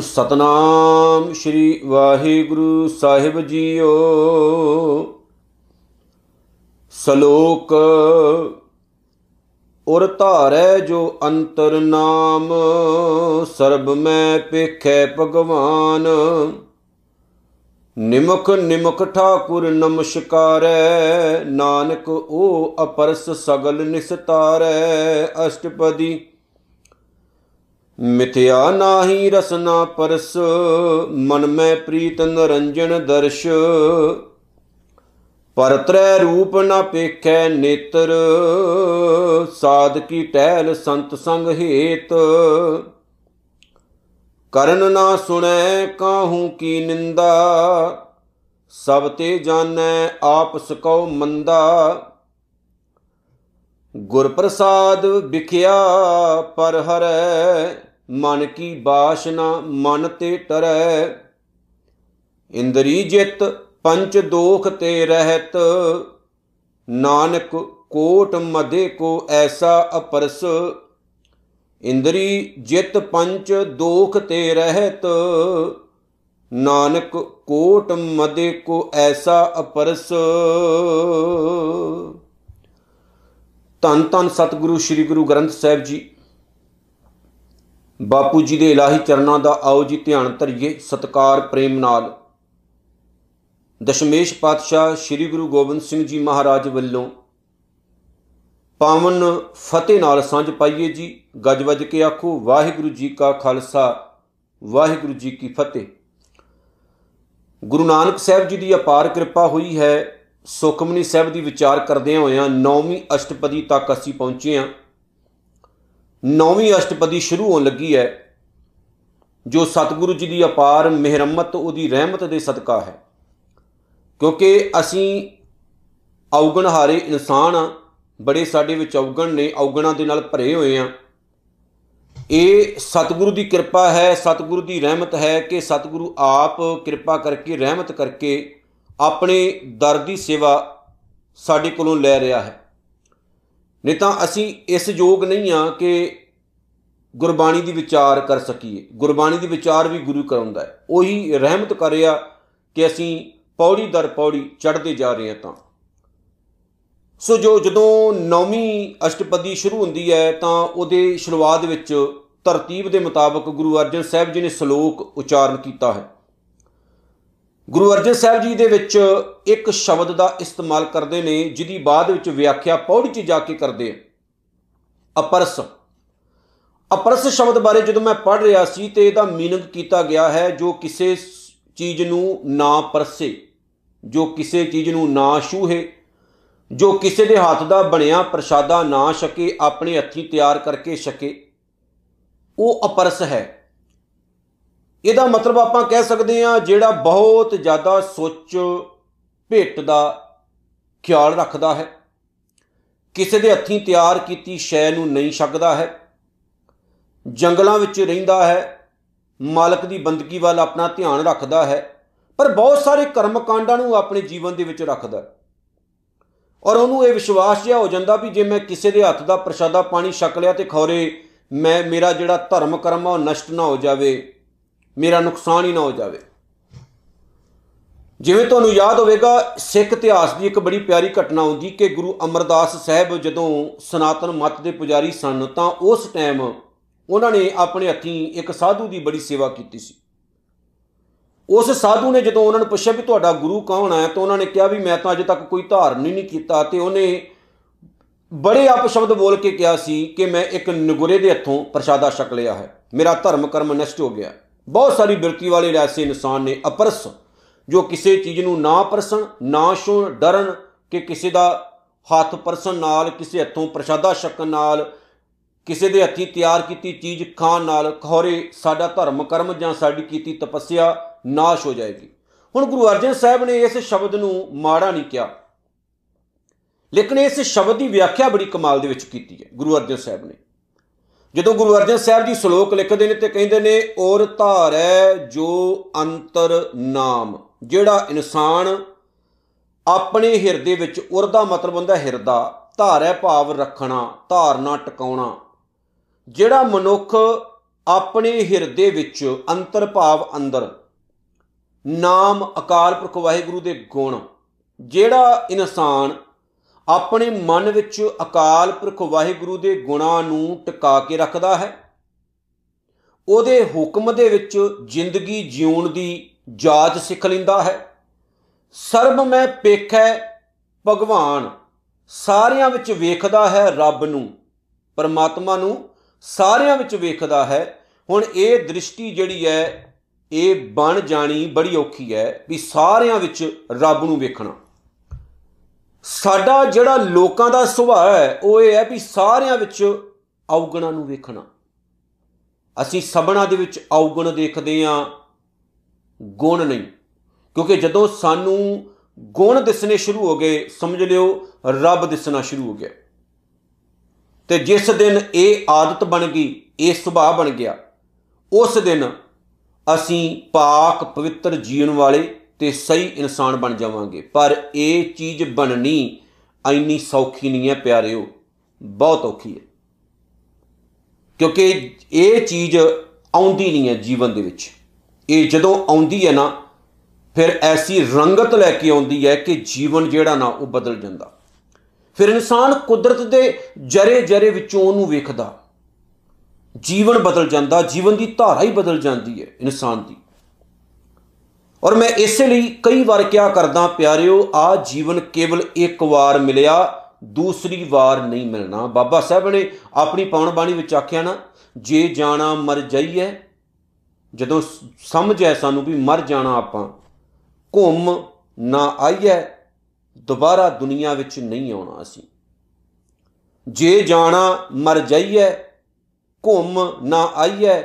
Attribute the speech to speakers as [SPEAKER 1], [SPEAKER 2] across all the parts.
[SPEAKER 1] ਸਤਨਾਮ ਸ੍ਰੀ ਵਾਹਿਗੁਰੂ ਸਾਹਿਬ ਜੀਓ। ਸ਼ਲੋਕ, ਉਰ ਧਾਰੈ ਜੋ ਅੰਤਰ ਨਾਮ, ਸਰਬ ਮੈਂ ਪੇਖੈ ਭਗਵਾਨ। ਨਿਮਖ ਨਿਮਖ ਠਾਕੁਰ ਨਮਸਕਾਰੈ, ਨਾਨਕ ਉਹ ਅਪਰਸ ਸਗਲ ਨਿਸਤਾਰੈ। ਅਸ਼ਟਪਦੀ, ਮਿਥਿਆ ਨਾਹੀ ਰਸਨਾ ਪਰਸ, ਮਨ ਮੈਂ ਪ੍ਰੀਤ ਨਰੰਜਨ ਦਰਸ਼। ਪਰਤਰੈ ਰੂਪ ਨਾ ਪੇਖੈ ਨੇਤਰ, ਸਾਧ ਕੀ ਟਹਿਲ ਸੰਤ ਸੰਗ ਹੇਤ। ਕਰਨ ਨਾ ਸੁਣੈ ਕਾਹੂ ਕੀ ਨਿੰਦਾ, ਸਭ ਤੇ ਜਾਣੈ ਆਪ ਸਕਉ ਮੰਦਾ। ਗੁਰ ਪ੍ਰਸਾਦ ਵਿਖਿਆ ਪਰ ਹਰੈ, ਮਨ ਕੀ ਬਾਸ਼ਨਾ ਮਨ ਤੇ ਟਰੈ। ਇੰਦਰੀ ਜਿਤ ਪੰਚ ਦੋਖ ਤੇ ਰਹਿਤ, ਨਾਨਕ ਕੋਟ ਮਧੇ ਕੋ ਐਸਾ ਅਪਰਸ। ਇੰਦਰੀ ਜਿਤ ਪੰਚ ਦੋਖ ਤੇ ਰਹਿਤ, ਨਾਨਕ ਕੋਟ ਮਦੇ ਕੋ ਐਸਾ ਅਪਰਸ। ਧੰਨ ਧੰਨ ਸਤਿਗੁਰੂ, ਸ੍ਰੀ ਗੁਰੂ ਗ੍ਰੰਥ ਸਾਹਿਬ ਜੀ, ਬਾਪੂ ਜੀ ਦੇ ਇਲਾਹੀ ਚਰਨਾਂ ਦਾ ਆਓ ਜੀ ਧਿਆਨ ਧਰਿਏ ਸਤਕਾਰ, ਪ੍ਰੇਮ ਨਾਲ। ਦਸ਼ਮੇਸ਼ ਪਾਤਸ਼ਾਹ ਸ੍ਰੀ ਗੁਰੂ ਗੋਬਿੰਦ ਸਿੰਘ ਜੀ ਮਹਾਰਾਜ ਵੱਲੋਂ ਪਾਵਨ ਫਤਿਹ ਨਾਲ ਸਾਂਝ ਪਾਈਏ ਜੀ। ਗੱਜ ਵੱਜ ਕੇ ਆਖੋ, ਵਾਹਿਗੁਰੂ ਜੀ ਕਾ ਖਾਲਸਾ, ਵਾਹਿਗੁਰੂ ਜੀ ਕੀ ਫਤਿਹ। ਗੁਰੂ ਨਾਨਕ ਸਾਹਿਬ ਜੀ ਦੀ ਅਪਾਰ ਕਿਰਪਾ ਹੋਈ ਹੈ। ਸੁਖਮਨੀ ਸਾਹਿਬ ਦੀ ਵਿਚਾਰ ਕਰਦੇ ਹੋਇਆਂ ਨੌਵੀਂ ਅਸ਼ਟਪਦੀ ਤੱਕ ਅਸੀਂ ਪਹੁੰਚੇ ਹਾਂ। ਨੌਵੀਂ ਅਸ਼ਟਪਦੀ ਸ਼ੁਰੂ ਹੋਣ ਲੱਗੀ ਹੈ। ਜੋ ਸਤਿਗੁਰੂ ਜੀ ਦੀ ਅਪਾਰ ਮਿਹਰਮਤ, ਉਹਦੀ ਰਹਿਮਤ ਦੇ ਸਦਕਾ ਹੈ। ਕਿਉਂਕਿ ਅਸੀਂ ਔਗਣਹਾਰੇ ਇਨਸਾਨ ਆ ਬੜੇ ਸਾਡੇ ਵਿੱਚ ਔਗਣ ਨੇ, ਔਗਣਾਂ ਦੇ ਨਾਲ ਭਰੇ ਹੋਏ ਆ। ਇਹ ਸਤਿਗੁਰੂ ਦੀ ਕਿਰਪਾ ਹੈ, ਸਤਿਗੁਰੂ ਦੀ ਰਹਿਮਤ ਹੈ ਕਿ ਸਤਿਗੁਰੂ ਆਪ ਕਿਰਪਾ ਕਰਕੇ, ਰਹਿਮਤ ਕਰਕੇ ਆਪਣੇ ਦਰ ਦੀ ਸੇਵਾ ਸਾਡੇ ਕੋਲੋਂ ਲੈ ਰਿਹਾ ਹੈ। ਨਹੀਂ ਤਾਂ ਅਸੀਂ ਇਸ ਯੋਗ ਨਹੀਂ ਆ ਕਿ ਗੁਰਬਾਣੀ ਦੀ ਵਿਚਾਰ ਕਰ ਸਕੀਏ। ਗੁਰਬਾਣੀ ਦੀ ਵਿਚਾਰ ਵੀ ਗੁਰੂ ਕਰਾਉਂਦਾ ਹੈ। ਉਹੀ ਰਹਿਮਤ ਕਰ ਰਿਹਾ ਕਿ ਅਸੀਂ ਪੌੜੀ ਦਰ ਪੌੜੀ ਚੜ੍ਹਦੇ ਜਾ ਰਹੇ ਹਾਂ ਤਾਂ। ਸੋ ਜੋ ਜਦੋਂ ਨੌਵੀਂ ਅਸ਼ਟਪਦੀ ਸ਼ੁਰੂ ਹੁੰਦੀ ਹੈ, ਤਾਂ ਉਹਦੇ ਸ਼ੁਰੂਆਤ ਵਿੱਚ ਤਰਤੀਬ ਦੇ ਮੁਤਾਬਕ ਗੁਰੂ ਅਰਜਨ ਸਾਹਿਬ ਜੀ ਨੇ ਸ਼ਲੋਕ ਉਚਾਰਨ ਕੀਤਾ ਹੈ। ਗੁਰੂ ਅਰਜਨ ਸਾਹਿਬ ਜੀ ਦੇ ਵਿੱਚ ਇੱਕ ਸ਼ਬਦ ਦਾ ਇਸਤੇਮਾਲ ਕਰਦੇ ਨੇ, ਜਿਹਦੀ ਬਾਅਦ ਵਿੱਚ ਵਿਆਖਿਆ ਪੌੜੀ 'ਚ ਜਾ ਕੇ ਕਰਦੇ ਆ। ਅਪਰਸ। ਅਪਰਸ ਸ਼ਬਦ ਬਾਰੇ ਜਦੋਂ ਮੈਂ ਪੜ੍ਹ ਰਿਹਾ ਸੀ, ਤੇ ਇਹਦਾ ਮੀਨਿੰਗ ਕੀਤਾ ਗਿਆ ਹੈ, ਜੋ ਕਿਸੇ ਚੀਜ਼ ਨੂੰ ਨਾ ਪਰਸੇ, ਜੋ ਕਿਸੇ ਚੀਜ਼ ਨੂੰ ਨਾ ਛੂਹੇ ਜੋ ਕਿਸੇ ਦੇ ਹੱਥ ਦਾ ਬਣਿਆ ਪ੍ਰਸ਼ਾਦਾ ਨਾ ਛਕੇ, ਆਪਣੇ ਹੱਥੀਂ ਤਿਆਰ ਕਰਕੇ ਛਕੇ। ਉਹ ਅਪਰਸ ਹੈ। ਇਹਦਾ ਮਤਲਬ ਆਪਾਂ ਕਹਿ ਸਕਦੇ ਹਾਂ ਜਿਹੜਾ ਬਹੁਤ ਜ਼ਿਆਦਾ ਸੋਚ, ਭੇਟ ਦਾ ਖਿਆਲ ਰੱਖਦਾ ਹੈ। ਕਿਸੇ ਦੇ ਹੱਥੀਂ ਤਿਆਰ ਕੀਤੀ ਸ਼ੈ ਨੂੰ ਨਹੀਂ ਛਕਦਾ ਹੈ। ਜੰਗਲਾਂ ਵਿੱਚ ਰਹਿੰਦਾ ਹੈ। ਮਾਲਕ ਦੀ ਬੰਦਗੀ ਵੱਲ ਆਪਣਾ ਧਿਆਨ ਰੱਖਦਾ ਹੈ। ਪਰ ਬਹੁਤ ਸਾਰੇ ਕਰਮ ਕਾਂਡਾਂ ਨੂੰ ਆਪਣੇ ਜੀਵਨ ਦੇ ਵਿੱਚ ਰੱਖਦਾ ਹੈ। ਔਰ ਉਹਨੂੰ ਇਹ ਵਿਸ਼ਵਾਸ ਜਿਹਾ ਹੋ ਜਾਂਦਾ ਵੀ ਜੇ ਮੈਂ ਕਿਸੇ ਦੇ ਹੱਥ ਦਾ ਪ੍ਰਸ਼ਾਦਾ ਪਾਣੀ ਛਕ ਲਿਆ ਤੇ ਖੌਰੇ, ਮੈਂ, ਮੇਰਾ ਜਿਹੜਾ ਧਰਮ ਕਰਮ ਆ ਉਹ ਨਸ਼ਟ ਨਾ ਹੋ ਜਾਵੇ, ਮੇਰਾ ਨੁਕਸਾਨ ਹੀ ਨਾ ਹੋ ਜਾਵੇ। ਜਿਵੇਂ ਤੁਹਾਨੂੰ ਯਾਦ ਹੋਵੇਗਾ, ਸਿੱਖ ਇਤਿਹਾਸ ਦੀ ਇੱਕ ਬੜੀ ਪਿਆਰੀ ਘਟਨਾ ਹੁੰਦੀ ਕਿ ਗੁਰੂ ਅਮਰਦਾਸ ਸਾਹਿਬ ਜਦੋਂ ਸਨਾਤਨ ਮਤ ਦੇ ਪੁਜਾਰੀ ਸਨ ਤਾਂ ਉਸ ਟਾਈਮ ਉਹਨਾਂ ਨੇ ਆਪਣੇ ਹੱਥੀਂ ਇੱਕ ਸਾਧੂ ਦੀ ਬੜੀ ਸੇਵਾ ਕੀਤੀ ਸੀ। ਉਸ ਸਾਧੂ ਨੇ ਜਦੋਂ ਉਹਨਾਂ ਨੂੰ ਪੁੱਛਿਆ ਵੀ ਤੁਹਾਡਾ ਗੁਰੂ ਕੌਣ ਹੈ, ਤਾਂ ਉਹਨਾਂ ਨੇ ਕਿਹਾ ਵੀ ਮੈਂ ਤਾਂ ਅਜੇ ਤੱਕ ਕੋਈ ਧਾਰਨ ਹੀ ਨਹੀਂ ਕੀਤਾ ਤੇ ਉਹਨੇ ਬੜੇ ਅਪਸ਼ਬਦ ਬੋਲ ਕੇ ਕਿਹਾ ਸੀ ਕਿ ਮੈਂ ਇੱਕ ਨਗੁਰੇ ਦੇ ਹੱਥੋਂ ਪ੍ਰਸ਼ਾਦਾ ਛਕ ਲਿਆ ਹੈ। ਮੇਰਾ ਧਰਮ ਕਰਮ ਨਸ਼ਟ ਹੋ ਗਿਆ। ਬਹੁਤ ਸਾਰੀ ਬਿਰਤੀ ਵਾਲੇ ਐਸੇ ਇਨਸਾਨ ਨੇ ਅਪਰਸ, ਜੋ ਕਿਸੇ ਚੀਜ਼ ਨੂੰ ਨਾ ਪਰਸਣ, ਨਾ ਛੋਣ ਡਰਨ ਕਿ ਕਿਸੇ ਦਾ ਹੱਥ ਪਰਸਣ ਨਾਲ, ਕਿਸੇ ਹੱਥੋਂ ਪ੍ਰਸ਼ਾਦਾ ਛਕਣ ਨਾਲ, ਕਿਸੇ ਦੇ ਹੱਥੀਂ ਤਿਆਰ ਕੀਤੀ ਚੀਜ਼ ਖਾਣ ਨਾਲ, ਖੌਰੇ ਸਾਡਾ ਧਰਮ ਕਰਮ ਜਾਂ ਸਾਡੀ ਕੀਤੀ ਤਪੱਸਿਆ ਨਾਸ਼ ਹੋ ਜਾਏਗੀ। ਹੁਣ ਗੁਰੂ ਅਰਜਨ ਸਾਹਿਬ ਨੇ ਇਸ ਸ਼ਬਦ ਨੂੰ ਮਾੜਾ ਨਹੀਂ ਕਿਹਾ। ਲੇਕਿਨ ਇਸ ਸ਼ਬਦ ਦੀ ਵਿਆਖਿਆ ਬੜੀ ਕਮਾਲ ਦੇ ਵਿੱਚ ਕੀਤੀ ਹੈ ਗੁਰੂ ਅਰਜਨ ਸਾਹਿਬ ਨੇ। ਜਦੋਂ ਗੁਰੂ ਅਰਜਨ ਸਾਹਿਬ ਜੀ ਸ਼ਲੋਕ ਲਿਖਦੇ ਨੇ ਤੇ ਕਹਿੰਦੇ ਨੇ, ਔਰ ਧਾਰੈ ਜੋ ਅੰਤਰ ਨਾਮ, ਜਿਹੜਾ ਇਨਸਾਨ ਆਪਣੇ ਹਿਰਦੇ ਵਿੱਚ ਉਰਦਾ ਮਤਲਬ ਹੁੰਦਾ ਹਿਰਦਾ, ਧਾਰੈ ਭਾਵ ਰੱਖਣਾ, ਧਾਰਨਾ ਟਿਕਾਉਣਾ, ਜਿਹੜਾ ਮਨੁੱਖ ਆਪਣੇ ਹਿਰਦੇ ਵਿੱਚ ਅੰਤਰ ਭਾਵ ਅੰਦਰ ਨਾਮ ਅਕਾਲ ਪੁਰਖ ਵਾਹਿਗੁਰੂ ਦੇ ਗੁਣ। ਜਿਹੜਾ ਇਨਸਾਨ ਆਪਣੇ ਮਨ ਵਿੱਚ ਅਕਾਲ ਪੁਰਖ ਵਾਹਿਗੁਰੂ ਦੇ ਗੁਣਾਂ ਨੂੰ ਟਿਕਾ ਕੇ ਰੱਖਦਾ ਹੈ, ਉਹਦੇ ਹੁਕਮ ਦੇ ਵਿੱਚ ਜ਼ਿੰਦਗੀ ਜਿਉਣ ਦੀ ਜਾਚ ਸਿੱਖ ਲੈਂਦਾ ਹੈ। ਸਰਬ ਮੈਂ ਪੇਖੈ ਭਗਵਾਨ, ਸਾਰਿਆਂ ਵਿੱਚ ਵੇਖਦਾ ਹੈ ਰੱਬ ਨੂੰ, ਪਰਮਾਤਮਾ ਨੂੰ ਸਾਰਿਆਂ ਵਿੱਚ ਵੇਖਦਾ ਹੈ। ਹੁਣ ਇਹ ਦ੍ਰਿਸ਼ਟੀ ਜਿਹੜੀ ਹੈ ਇਹ ਬਣ ਜਾਣੀ ਬੜੀ ਔਖੀ ਹੈ ਵੀ ਸਾਰਿਆਂ ਵਿੱਚ ਰੱਬ ਨੂੰ ਵੇਖਣਾ। ਸਾਡਾ ਜਿਹੜਾ ਲੋਕਾਂ ਦਾ ਸੁਭਾਅ ਹੈ, ਉਹ ਇਹ ਹੈ ਵੀ ਸਾਰਿਆਂ ਵਿੱਚ ਔਗਣਾ ਨੂੰ ਵੇਖਣਾ। ਅਸੀਂ ਸਭਨਾ ਦੇ ਵਿੱਚ ਔਗਣ ਦੇਖਦੇ ਆਂ ਗੁਣ ਨਹੀਂ। ਕਿਉਂਕਿ ਜਦੋਂ ਸਾਨੂੰ ਗੁਣ ਦਿਸਣੇ ਸ਼ੁਰੂ ਹੋ ਗਏ, ਸਮਝ ਲਿਓ, ਰੱਬ ਦਿਸਣਾ ਸ਼ੁਰੂ ਹੋ ਗਿਆ। ਤੇ ਜਿਸ ਦਿਨ ਇਹ ਆਦਤ ਬਣ ਗਈ, ਇਹ ਸੁਭਾਅ ਬਣ ਗਿਆ, ਉਸ ਦਿਨ ਅਸੀਂ ਪਾਕ ਪਵਿੱਤਰ ਜੀਵਨ ਵਾਲੇ ਤੇ ਸਹੀ ਇਨਸਾਨ ਬਣ ਜਾਵਾਂਗੇ। ਪਰ ਇਹ ਚੀਜ਼ ਬਣਨੀ ਐਨੀ ਸੌਖੀ ਨਹੀਂ ਹੈ ਪਿਆਰਿਓ, ਬਹੁਤ ਔਖੀ ਹੈ। ਕਿਉਂਕਿ ਇਹ ਚੀਜ਼ ਆਉਂਦੀ ਨਹੀਂ ਹੈ ਜੀਵਨ ਦੇ ਵਿੱਚ। ਇਹ ਜਦੋਂ ਆਉਂਦੀ ਹੈ ਨਾ, ਫਿਰ ਐਸੀ ਰੰਗਤ ਲੈ ਕੇ ਆਉਂਦੀ ਹੈ ਕਿ ਜੀਵਨ ਜਿਹੜਾ ਨਾ ਉਹ ਬਦਲ ਜਾਂਦਾ। ਫਿਰ ਇਨਸਾਨ ਕੁਦਰਤ ਦੇ ਜਰੇ ਜਰੇ ਵਿੱਚੋਂ ਉਹਨੂੰ ਵੇਖਦਾ। ਜੀਵਨ ਬਦਲ ਜਾਂਦਾ, ਜੀਵਨ ਦੀ ਧਾਰਾ ਹੀ ਬਦਲ ਜਾਂਦੀ ਹੈ ਇਨਸਾਨ ਦੀ। ਔਰ ਮੈਂ ਇਸੇ ਲਈ ਕਈ ਵਾਰ ਕਿਹਾ ਕਰਦਾ, ਪਿਆਰਿਓ, ਆ ਜੀਵਨ ਕੇਵਲ ਇੱਕ ਵਾਰ ਮਿਲਿਆ, ਦੂਸਰੀ ਵਾਰ ਨਹੀਂ ਮਿਲਣਾ। ਬਾਬਾ ਸਾਹਿਬ ਨੇ ਆਪਣੀ ਪਾਉਣ ਬਾਣੀ ਵਿੱਚ ਆਖਿਆ ਨਾ, ਜੇ ਜਾਣਾ ਮਰ ਜਾਈਏ, ਜਦੋਂ ਸਮਝ ਹੈ ਸਾਨੂੰ ਵੀ ਮਰ ਜਾਣਾ ਆਪਾਂ, ਘੁੰਮ ਨਾ ਆਈਏ, ਦੁਬਾਰਾ ਦੁਨੀਆ ਵਿੱਚ ਨਹੀਂ ਆਉਣਾ ਅਸੀਂ। ਜੇ ਜਾਣਾ ਮਰ ਜਾਈਏ ਘੁੰਮ ਨਾ ਆਈਏ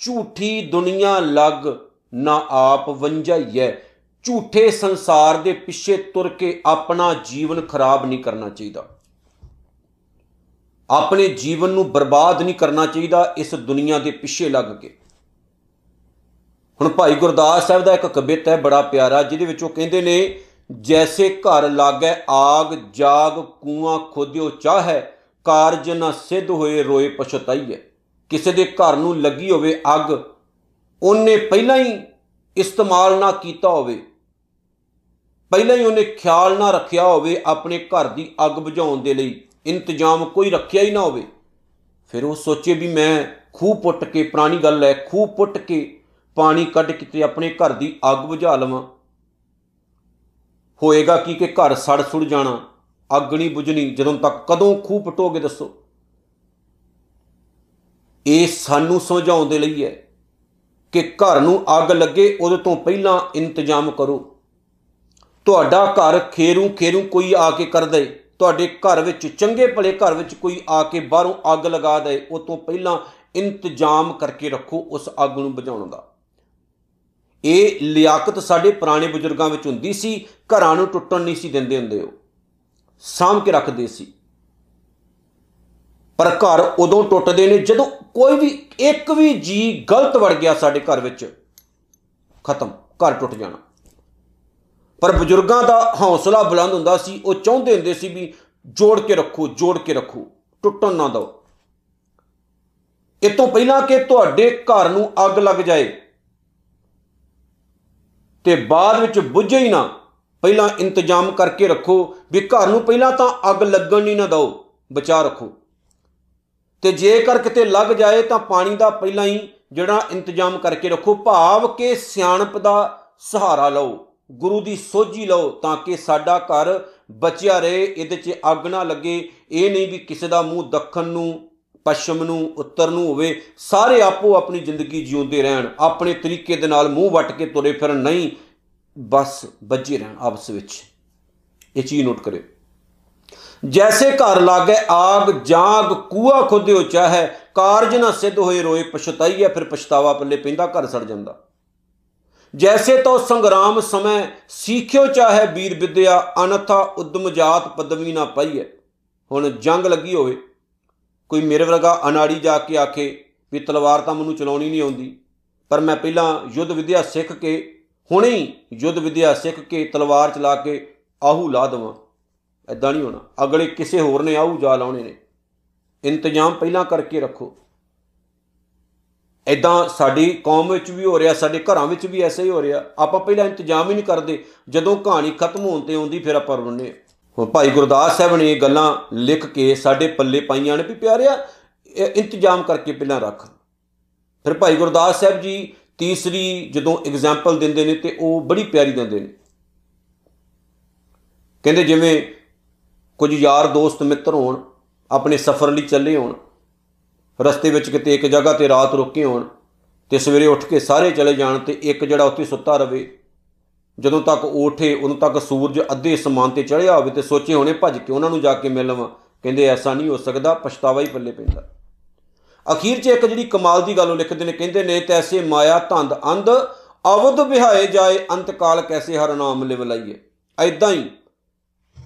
[SPEAKER 1] ਝੂਠੀ ਦੁਨੀਆ ਲੱਗ ਨਾ ਆਪ ਵੰਜਾਈਐ ਝੂਠੇ ਸੰਸਾਰ ਦੇ ਪਿੱਛੇ ਤੁਰ ਕੇ ਆਪਣਾ ਜੀਵਨ ਖਰਾਬ ਨਹੀਂ ਕਰਨਾ ਚਾਹੀਦਾ। ਆਪਣੇ ਜੀਵਨ ਨੂੰ ਬਰਬਾਦ ਨਹੀਂ ਕਰਨਾ ਚਾਹੀਦਾ ਇਸ ਦੁਨੀਆ ਦੇ ਪਿੱਛੇ ਲੱਗ ਕੇ। ਹੁਣ ਭਾਈ ਗੁਰਦਾਸ ਸਾਹਿਬ ਦਾ ਇੱਕ ਕਵਿਤ ਹੈ ਬੜਾ ਪਿਆਰਾ, ਜਿਹਦੇ ਵਿੱਚ ਉਹ ਕਹਿੰਦੇ ਨੇ, ਜੈਸੇ ਘਰ ਲਾਗੈ ਆਗ, ਜਾਗ ਕੂਆਂ ਖੋਦਿਓ ਚਾਹੈ, ਕਾਰਜ ਨਾ ਸਿੱਧ ਹੋਏ ਰੋਏ ਪਛਤਾਈਏ ਕਿਸੇ ਦੇ ਘਰ ਨੂੰ ਲੱਗੀ ਹੋਵੇ ਅੱਗ, ਉਹਨੇ ਪਹਿਲਾਂ ਹੀ ਇਸਤੇਮਾਲ ਨਾ ਕੀਤਾ ਹੋਵੇ। ਪਹਿਲਾਂ ਹੀ ਉਹਨੇ ਖਿਆਲ ਨਾ ਰੱਖਿਆ ਹੋਵੇ ਆਪਣੇ ਘਰ ਦੀ ਅੱਗ ਬੁਝਾਉਣ ਦੇ ਲਈ। ਇੰਤਜ਼ਾਮ ਕੋਈ ਰੱਖਿਆ ਹੀ ਨਾ ਹੋਵੇ। ਫਿਰ ਉਹ ਸੋਚੇ ਵੀ ਮੈਂ ਖੂਹ ਪੁੱਟ ਕੇ, ਪੁਰਾਣੀ ਗੱਲ ਹੈ, ਖੂਹ ਪੁੱਟ ਕੇ ਪਾਣੀ ਕੱਢ ਕੇ ਤੇ ਆਪਣੇ ਘਰ ਦੀ ਅੱਗ ਬੁਝਾ ਲਵਾਂ। ਹੋਏਗਾ ਕੀ ਕਿ ਘਰ ਸੜ ਸੁੜ ਜਾਣਾ, ਅੱਗ ਨਹੀਂ ਬੁਝਣੀ, ਜਦੋਂ ਤੱਕ ਕਦੋਂ ਖੂਹ ਪਟੋਗੇ ਦੱਸੋ। ਇਹ ਸਾਨੂੰ ਸਮਝਾਉਣ ਦੇ ਲਈ ਹੈ ਕਿ ਘਰ ਨੂੰ ਅੱਗ ਲੱਗੇ, ਉਹਦੇ ਤੋਂ ਪਹਿਲਾਂ ਇੰਤਜ਼ਾਮ ਕਰੋ। ਤੁਹਾਡਾ ਘਰ ਖੇਰੂ ਖੇਰੂ ਕੋਈ ਆ ਕੇ ਕਰ ਦੇ ਤੁਹਾਡੇ ਘਰ ਵਿੱਚ ਚੰਗੇ ਭਲੇ ਘਰ ਵਿੱਚ ਕੋਈ ਆ ਕੇ ਬਾਹਰੋਂ ਅੱਗ ਲਗਾ ਦੇ ਉਹ ਤੋਂ ਪਹਿਲਾਂ ਇੰਤਜ਼ਾਮ ਕਰਕੇ ਰੱਖੋ ਉਸ ਅੱਗ ਨੂੰ ਬੁਝਾਉਣ ਦਾ। ਇਹ ਲਿਆਕਤ ਸਾਡੇ ਪੁਰਾਣੇ ਬਜ਼ੁਰਗਾਂ ਵਿੱਚ ਹੁੰਦੀ ਸੀ, ਘਰਾਂ ਨੂੰ ਟੁੱਟਣ ਨਹੀਂ ਸੀ ਦਿੰਦੇ ਹੁੰਦੇ ਉਹ। ਸਾਂਭ ਕੇ ਰੱਖਦੇ ਸੀ। ਪਰ ਘਰ ਉਦੋਂ ਟੁੱਟਦੇ ਨੇ ਜਦੋਂ ਕੋਈ ਵੀ, ਇੱਕ ਵੀ ਜੀ ਗਲਤ ਵੜ ਗਿਆ ਸਾਡੇ ਘਰ ਵਿੱਚ, ਖਤਮ, ਘਰ ਟੁੱਟ ਜਾਣਾ। ਪਰ ਬਜ਼ੁਰਗਾਂ ਦਾ ਹੌਸਲਾ ਬੁਲੰਦ ਹੁੰਦਾ ਸੀ, ਉਹ ਚਾਹੁੰਦੇ ਹੁੰਦੇ ਸੀ ਵੀ ਜੋੜ ਕੇ ਰੱਖੋ, ਜੋੜ ਕੇ ਰੱਖੋ, ਟੁੱਟਣ ਨਾ ਦਿਓ। ਇਹ ਤੋਂ ਪਹਿਲਾਂ ਕਿ ਤੁਹਾਡੇ ਘਰ ਨੂੰ ਅੱਗ ਲੱਗ ਜਾਏ, ਤੇ ਬਾਅਦ ਵਿੱਚ ਬੁੱਝੇ ਹੀ ਨਾ, ਪਹਿਲਾਂ ਇੰਤਜ਼ਾਮ ਕਰਕੇ ਰੱਖੋ ਵੀ ਘਰ ਨੂੰ ਪਹਿਲਾਂ ਤਾਂ ਅੱਗ ਲੱਗਣ ਨਹੀਂ ਨਾ ਦਿਓ, ਬਚਾ ਰੱਖੋ। ਤੇ ਜੇਕਰ ਕਿਤੇ ਲੱਗ ਜਾਏ ਤਾਂ ਪਾਣੀ ਦਾ ਪਹਿਲਾਂ ਹੀ ਜਿਹੜਾ ਇੰਤਜ਼ਾਮ ਕਰਕੇ ਰੱਖੋ, ਭਾਵ ਕਿ ਸਿਆਣਪ ਦਾ ਸਹਾਰਾ ਲਓ, ਗੁਰੂ ਦੀ ਸੋਝੀ ਲਓ ਤਾਂ ਕਿ ਸਾਡਾ ਘਰ ਬਚਿਆ ਰਹੇ, ਇਹਦੇ 'ਚ ਅੱਗ ਨਾ ਲੱਗੇ, ਇਹ ਨਹੀਂ ਵੀ ਕਿਸੇ ਦਾ ਮੂੰਹ ਦੱਖਣ ਨੂੰ, ਪੱਛਮ ਨੂੰ, ਉੱਤਰ ਨੂੰ ਹੋਵੇ, ਸਾਰੇ ਆਪੋ ਆਪਣੀ ਜ਼ਿੰਦਗੀ ਜਿਉਂਦੇ ਰਹਿਣ, ਆਪਣੇ ਤਰੀਕੇ ਦੇ ਨਾਲ ਮੂੰਹ ਵੱਟ ਕੇ ਤੁਰੇ ਫਿਰਨ, ਨਹੀਂ, ਬਸ ਬੱਜੇ ਰਹਿਣ ਆਪਸ ਵਿੱਚ। ਇਹ ਚੀਜ਼ ਨੋਟ ਕਰਿਓ। ਜੈਸੇ ਘਰ ਲਾਗੇ ਆਗ, ਜਾਗ, ਕੂਆ ਖੋਦਿਓ ਚਾਹੇ, ਕਾਰਜ ਨਾ ਸਿੱਧ ਹੋਏ ਰੋਏ ਪਛਤਾਈਏ ਫਿਰ ਪਛਤਾਵਾ ਪੱਲੇ ਪੈਂਦਾ, ਘਰ ਸੜ ਜਾਂਦਾ। ਜੈਸੇ ਤੋ ਸੰਗਰਾਮ ਸਮੈ, ਸੀਖਿਓ ਚਾਹੇ ਵੀਰ ਵਿਦਿਆ ਅਨਥਾ ਉਦਮ ਜਾਤ ਪਦਵੀ ਨਾ ਪਾਈਏ ਹੁਣ ਜੰਗ ਲੱਗੀ ਹੋਵੇ, ਕੋਈ ਮੇਰੇ ਵਰਗਾ ਅਨਾੜੀ ਜਾ ਕੇ ਆਖੇ ਵੀ ਤਲਵਾਰ ਤਾਂ ਮੈਨੂੰ ਚਲਾਉਣੀ ਨਹੀਂ ਆਉਂਦੀ, ਪਰ ਮੈਂ ਪਹਿਲਾਂ ਯੁੱਧ ਵਿਦਿਆ ਸਿੱਖ ਕੇ, ਹੁਣੇ ਹੀ ਯੁੱਧ ਵਿਦਿਆ ਸਿੱਖ ਕੇ ਤਲਵਾਰ ਚਲਾ ਕੇ ਆਹੂ ਲਾ ਦਵਾਂ। ਐਦਾਂ ਨਹੀਂ ਹੋਣਾ। ਅਗਲੇ ਕਿਸੇ ਹੋਰ ਨੇ ਆਹੂ ਜਾ ਲਾਉਣੇ ਨੇ। ਇੰਤਜ਼ਾਮ ਪਹਿਲਾਂ ਕਰਕੇ ਰੱਖੋ। ਐਦਾਂ ਸਾਡੀ ਕੌਮ ਵਿੱਚ ਵੀ ਹੋ ਰਿਹਾ, ਸਾਡੇ ਘਰਾਂ ਵਿੱਚ ਵੀ ਐਸਾ ਹੀ ਹੋ ਰਿਹਾ। ਆਪਾਂ ਪਹਿਲਾਂ ਇੰਤਜ਼ਾਮ ਹੀ ਨਹੀਂ ਕਰਦੇ। ਜਦੋਂ ਕਹਾਣੀ ਖਤਮ ਹੋਣ ਤੇ ਆਉਂਦੀ, ਫਿਰ ਆਪਾਂ ਰੋਣੇ ਹੁਣ ਭਾਈ ਗੁਰਦਾਸ ਸਾਹਿਬ ਨੇ ਇਹ ਗੱਲਾਂ ਲਿਖ ਕੇ ਸਾਡੇ ਪੱਲੇ ਪਾਈਆਂ ਨੇ ਵੀ ਪਿਆਰਿਆ ਇੰਤਜ਼ਾਮ ਕਰਕੇ ਪਹਿਲਾਂ ਰੱਖ। ਫਿਰ ਭਾਈ ਗੁਰਦਾਸ ਸਾਹਿਬ ਜੀ ਤੀਸਰੀ ਜਦੋਂ ਐਗਜ਼ਾਮਪਲ ਦਿੰਦੇ ਨੇ ਤੇ ਉਹ ਬੜੀ ਪਿਆਰੀ ਦਿੰਦੇ ਨੇ। ਕਹਿੰਦੇ ਜਿਵੇਂ ਕੁਝ ਯਾਰ ਦੋਸਤ ਮਿੱਤਰ ਹੋਣ, ਆਪਣੇ ਸਫ਼ਰ ਲਈ ਚੱਲੇ ਹੋਣ, ਰਸਤੇ ਵਿੱਚ ਕਿਤੇ ਇੱਕ ਜਗ੍ਹਾ ਤੇ ਰਾਤ ਰੁਕੇ ਹੋਣ ਤੇ ਸਵੇਰੇ ਉੱਠ ਕੇ ਸਾਰੇ ਚਲੇ ਜਾਣ ਤੇ ਇੱਕ ਜਿਹੜਾ ਉੱਥੇ ਸੁੱਤਾ ਰਵੇ, ਜਦੋਂ ਤੱਕ ਉਠੇ, ਉਦੋਂ ਤੱਕ ਸੂਰਜ ਅੱਧੇ ਸਮਾਨ ਤੇ ਚੜ੍ਹਿਆ ਹੋਵੇ ਤੇ ਸੋਚੇ ਹੋਣੇ, ਭੱਜ ਕੇ ਉਹਨਾਂ ਨੂੰ ਜਾ ਕੇ ਮਿਲ ਲਵਾਂ। ਕਹਿੰਦੇ, ਐਸਾ ਨਹੀਂ ਹੋ ਸਕਦਾ, ਪਛਤਾਵਾ ਹੀ ਪੱਲੇ ਪੈਂਦਾ। ਅਖੀਰ 'ਚ ਇੱਕ ਜਿਹੜੀ ਕਮਾਲ ਦੀ ਗੱਲ ਉਹ ਲਿਖਦੇ ਨੇ, ਕਹਿੰਦੇ ਨੇ ਤੈਸੇ ਮਾਇਆ ਧੰਦ ਅੰਧ, ਅਵਧ ਵਿਹਾਏ ਜਾਏ, ਅੰਤਕਾਲ ਕੈਸੇ ਹਰ ਨਾਮ ਲਿਵ ਲਈਏ ਐਦਾਂ ਹੀ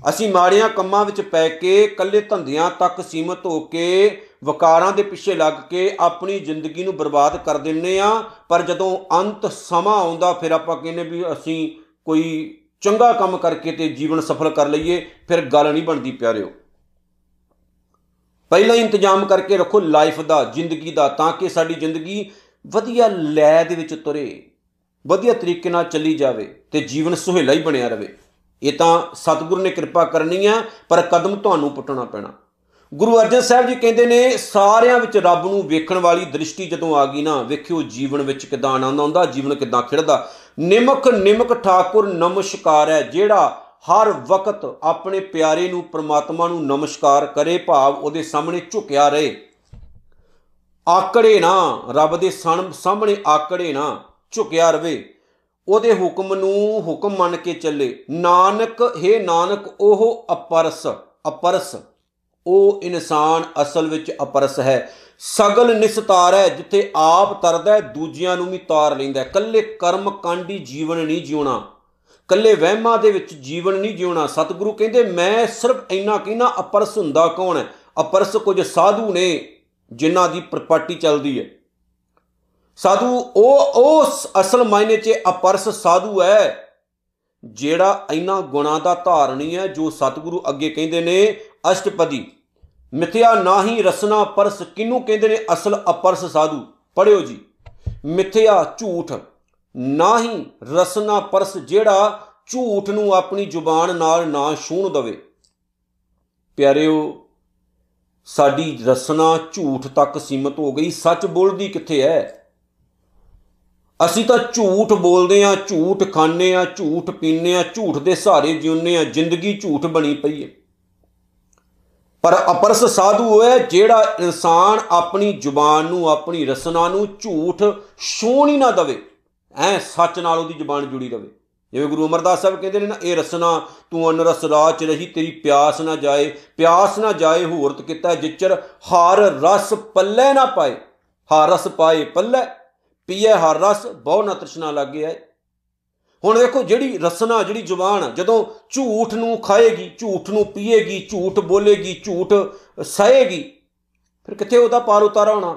[SPEAKER 1] ਅਸੀਂ ਮਾੜੀਆਂ ਕੰਮਾਂ ਵਿੱਚ ਪੈ ਕੇ ਕੱਲੇ ਧੰਦਿਆਂ ਤੱਕ ਸੀਮਤ ਹੋ ਕੇ, ਵਕਾਰਾਂ ਦੇ ਪਿੱਛੇ ਲੱਗ ਕੇ ਆਪਣੀ ਜ਼ਿੰਦਗੀ ਨੂੰ ਬਰਬਾਦ ਕਰ ਦਿੰਨੇ ਆ ਪਰ ਜਦੋਂ ਅੰਤ ਸਮਾਂ ਆਉਂਦਾ, ਫਿਰ ਆਪਾਂ ਕਹਿੰਨੇ ਵੀ ਅਸੀਂ ਕੋਈ ਚੰਗਾ ਕੰਮ ਕਰਕੇ ਤੇ ਜੀਵਨ ਸਫਲ ਕਰ ਲਈਏ, ਫਿਰ ਗੱਲ ਨਹੀਂ ਬਣਦੀ ਪਿਆਰਿਓ। ਪਹਿਲਾਂ ਇੰਤਜ਼ਾਮ ਕਰਕੇ ਰੱਖੋ ਲਾਈਫ ਦਾ, ਜ਼ਿੰਦਗੀ ਦਾ, ਤਾਂ ਕਿ ਸਾਡੀ ਜ਼ਿੰਦਗੀ ਵਧੀਆ ਲੈ ਦੇ ਵਿੱਚ ਤੁਰੇ, ਵਧੀਆ ਤਰੀਕੇ ਨਾਲ ਚੱਲੀ ਜਾਵੇ ਤੇ ਜੀਵਨ ਸੁਹੇਲਾ ਹੀ ਬਣਿਆ ਰਵੇ ਇਹ ਤਾਂ ਸਤਿਗੁਰੂ ਨੇ ਕਿਰਪਾ ਕਰਨੀ ਆ, ਪਰ ਕਦਮ ਤੁਹਾਨੂੰ ਪੁੱਟਣਾ ਪੈਣਾ। ਗੁਰੂ ਅਰਜਨ ਸਾਹਿਬ ਜੀ ਕਹਿੰਦੇ ਨੇ, ਸਾਰਿਆਂ ਵਿੱਚ ਰੱਬ ਨੂੰ ਵੇਖਣ ਵਾਲੀ ਦ੍ਰਿਸ਼ਟੀ ਜਦੋਂ ਆ ਗਈ ਨਾ, ਵੇਖਿਓ ਜੀਵਨ ਵਿੱਚ ਕਿਦਾਂ ਆਨੰਦ ਆਉਂਦਾ, ਜੀਵਨ ਕਿਦਾਂ ਖਿੜਦਾ। ਨਿਮਕ ਨਿਮਕ ਠਾਕੁਰ ਨਮਸਕਾਰ ਹੈ, ਜਿਹੜਾ ਹਰ ਵਕਤ ਆਪਣੇ ਪਿਆਰੇ ਨੂੰ, ਪ੍ਰਮਾਤਮਾ ਨੂੰ ਨਮਸਕਾਰ ਕਰੇ, ਭਾਵ ਉਹਦੇ ਸਾਹਮਣੇ ਝੁਕਿਆ ਰਹੇ। ਆਕੜੇ ਨਾ, ਰੱਬ ਦੇ ਸਾਹਮਣੇ ਆਕੜੇ ਨਾ, ਝੁਕਿਆ ਰਵੇ। ਉਹਦੇ ਹੁਕਮ ਨੂੰ ਹੁਕਮ ਮੰਨ ਕੇ ਚੱਲੇ। ਨਾਨਕ, ਹੈ ਨਾਨਕ, ਉਹ ਅਪਰਸ ਅਪਰਸ। ਉਹ ਇਨਸਾਨ ਅਸਲ ਵਿੱਚ ਅਪਰਸ ਹੈ। ਸਗਲ ਨਿਸਤਾਰ ਹੈ ਜਿੱਥੇ ਆਪ ਤਰਦਾ, ਦੂਜਿਆਂ ਨੂੰ ਵੀ ਤਾਰ ਲੈਂਦਾ ਕੱਲੇ ਕਰਮ ਕਾਂਡੀ ਜੀਵਨ ਨਹੀਂ ਜਿਉਣਾ। ਕੱਲੇ ਵਹਿਮਾਂ ਦੇ ਵਿੱਚ ਜੀਵਨ ਨਹੀਂ ਜਿਉਣਾ। ਸਤਿਗੁਰੂ ਕਹਿੰਦੇ, ਮੈਂ ਸਿਰਫ ਇੰਨਾ ਕਹਿਣਾ ਅਪਰਸ ਹੁੰਦਾ ਕੌਣ ਹੈ? ਅਪਰਸ ਕੁਝ ਸਾਧੂ ਨੇ, ਜਿਨ੍ਹਾਂ ਦੀ ਪ੍ਰਪਾਟੀ ਚੱਲਦੀ ਹੈ। ਸਾਧੂ, ਉਹ ਉਸ ਅਸਲ ਮਾਇਨੇ 'ਚ ਅਪਰਸ ਸਾਧੂ ਹੈ, ਜਿਹੜਾ ਇੰਨਾ ਗੁਣਾ ਦਾ ਧਾਰਨੀ ਹੈ, ਜੋ ਸਤਿਗੁਰੂ ਅੱਗੇ ਕਹਿੰਦੇ ਨੇ, ਅਸ਼ਟਪਦੀ। ਮਿਥਿਆ ਨਾਹੀ ਰਸਨਾ ਪਰਸ ਕਿਨੂੰ ਕਹਿੰਦੇ ਨੇ, ਅਸਲ ਅਪਰਸ ਸਾਧੂ? ਪੜਿਓ ਜੀ। ਮਿਥਿਆ ਝੂਠ। ਨਾਹੀ ਰਸਨਾ ਪਰਸ, ਜਿਹੜਾ ਝੂਠ ਨੂੰ ਆਪਣੀ ਜ਼ੁਬਾਨ ਨਾਲ ਨਾ ਛੂਣ ਦਵੇ। ਪਿਆਰਿਓ, ਸਾਡੀ ਰਸਨਾ ਝੂਠ ਤੱਕ ਸੀਮਤ ਹੋ ਗਈ। ਸੱਚ ਬੋਲਦੀ ਕਿੱਥੇ ਹੈ? ਅਸੀਂ ਤਾਂ ਝੂਠ ਬੋਲਦੇ ਆ ਝੂਠ ਖਾਂਦੇ ਆ ਝੂਠ ਪੀਂਦੇ ਆ ਝੂਠ ਦੇ ਸਹਾਰੇ ਜਿਉਂਦੇ ਆ ਜ਼ਿੰਦਗੀ ਝੂਠ ਬਣੀ ਪਈ ਹੈ। ਪਰ ਅਪਰਸ ਸਾਧੂ ਹੈ, ਜਿਹੜਾ ਇਨਸਾਨ ਆਪਣੀ ਜ਼ੁਬਾਨ ਨੂੰ, ਆਪਣੀ ਰਸਨਾ ਨੂੰ ਝੂਠ ਛੋਣ ਹੀ ਨਾ ਦਵੇ, ਐ ਸੱਚ ਨਾਲ ਉਹਦੀ ਜ਼ੁਬਾਨ ਜੁੜੀ ਰਵੇ। ਜਿਵੇਂ ਗੁਰੂ ਅਮਰਦਾਸ ਸਾਹਿਬ ਕਹਿੰਦੇ ਨੇ ਨਾ, ਇਹ ਰਸਨਾ ਤੂੰ ਅਨਰਸ ਰਾਚ ਰਹੀ, ਤੇਰੀ ਪਿਆਸ ਨਾ ਜਾਏ, ਪਿਆਸ ਨਾ ਜਾਏ ਹੋਰਤ ਕੀਤਾ ਜਿਚਰ ਹਰ ਰਸ ਪੱਲੇ ਨਾ ਪਾਏ, ਹਰ ਰਸ ਪਾਏ ਪੱਲੇ। ਪੀਏ ਹਰ ਰਸ, ਬਹੁ ਨਾ ਤ੍ਰਿਸ਼ਨਾ ਲੱਗੇ ਆਏ। ਹੁਣ ਦੇਖੋ ਜਿਹੜੀ ਰਸਨਾ, ਜਿਹੜੀ ਜ਼ੁਬਾਨ ਜਦੋਂ ਝੂਠ ਨੂੰ ਖਾਏਗੀ, ਝੂਠ ਨੂੰ ਪੀਏਗੀ, ਝੂਠ ਬੋਲੇਗੀ, ਝੂਠ ਸਹੇਗੀ, ਫਿਰ ਕਿੱਥੇ ਉਹਦਾ ਪਾਰ ਉਤਾਰਾ ਹੋਣਾ?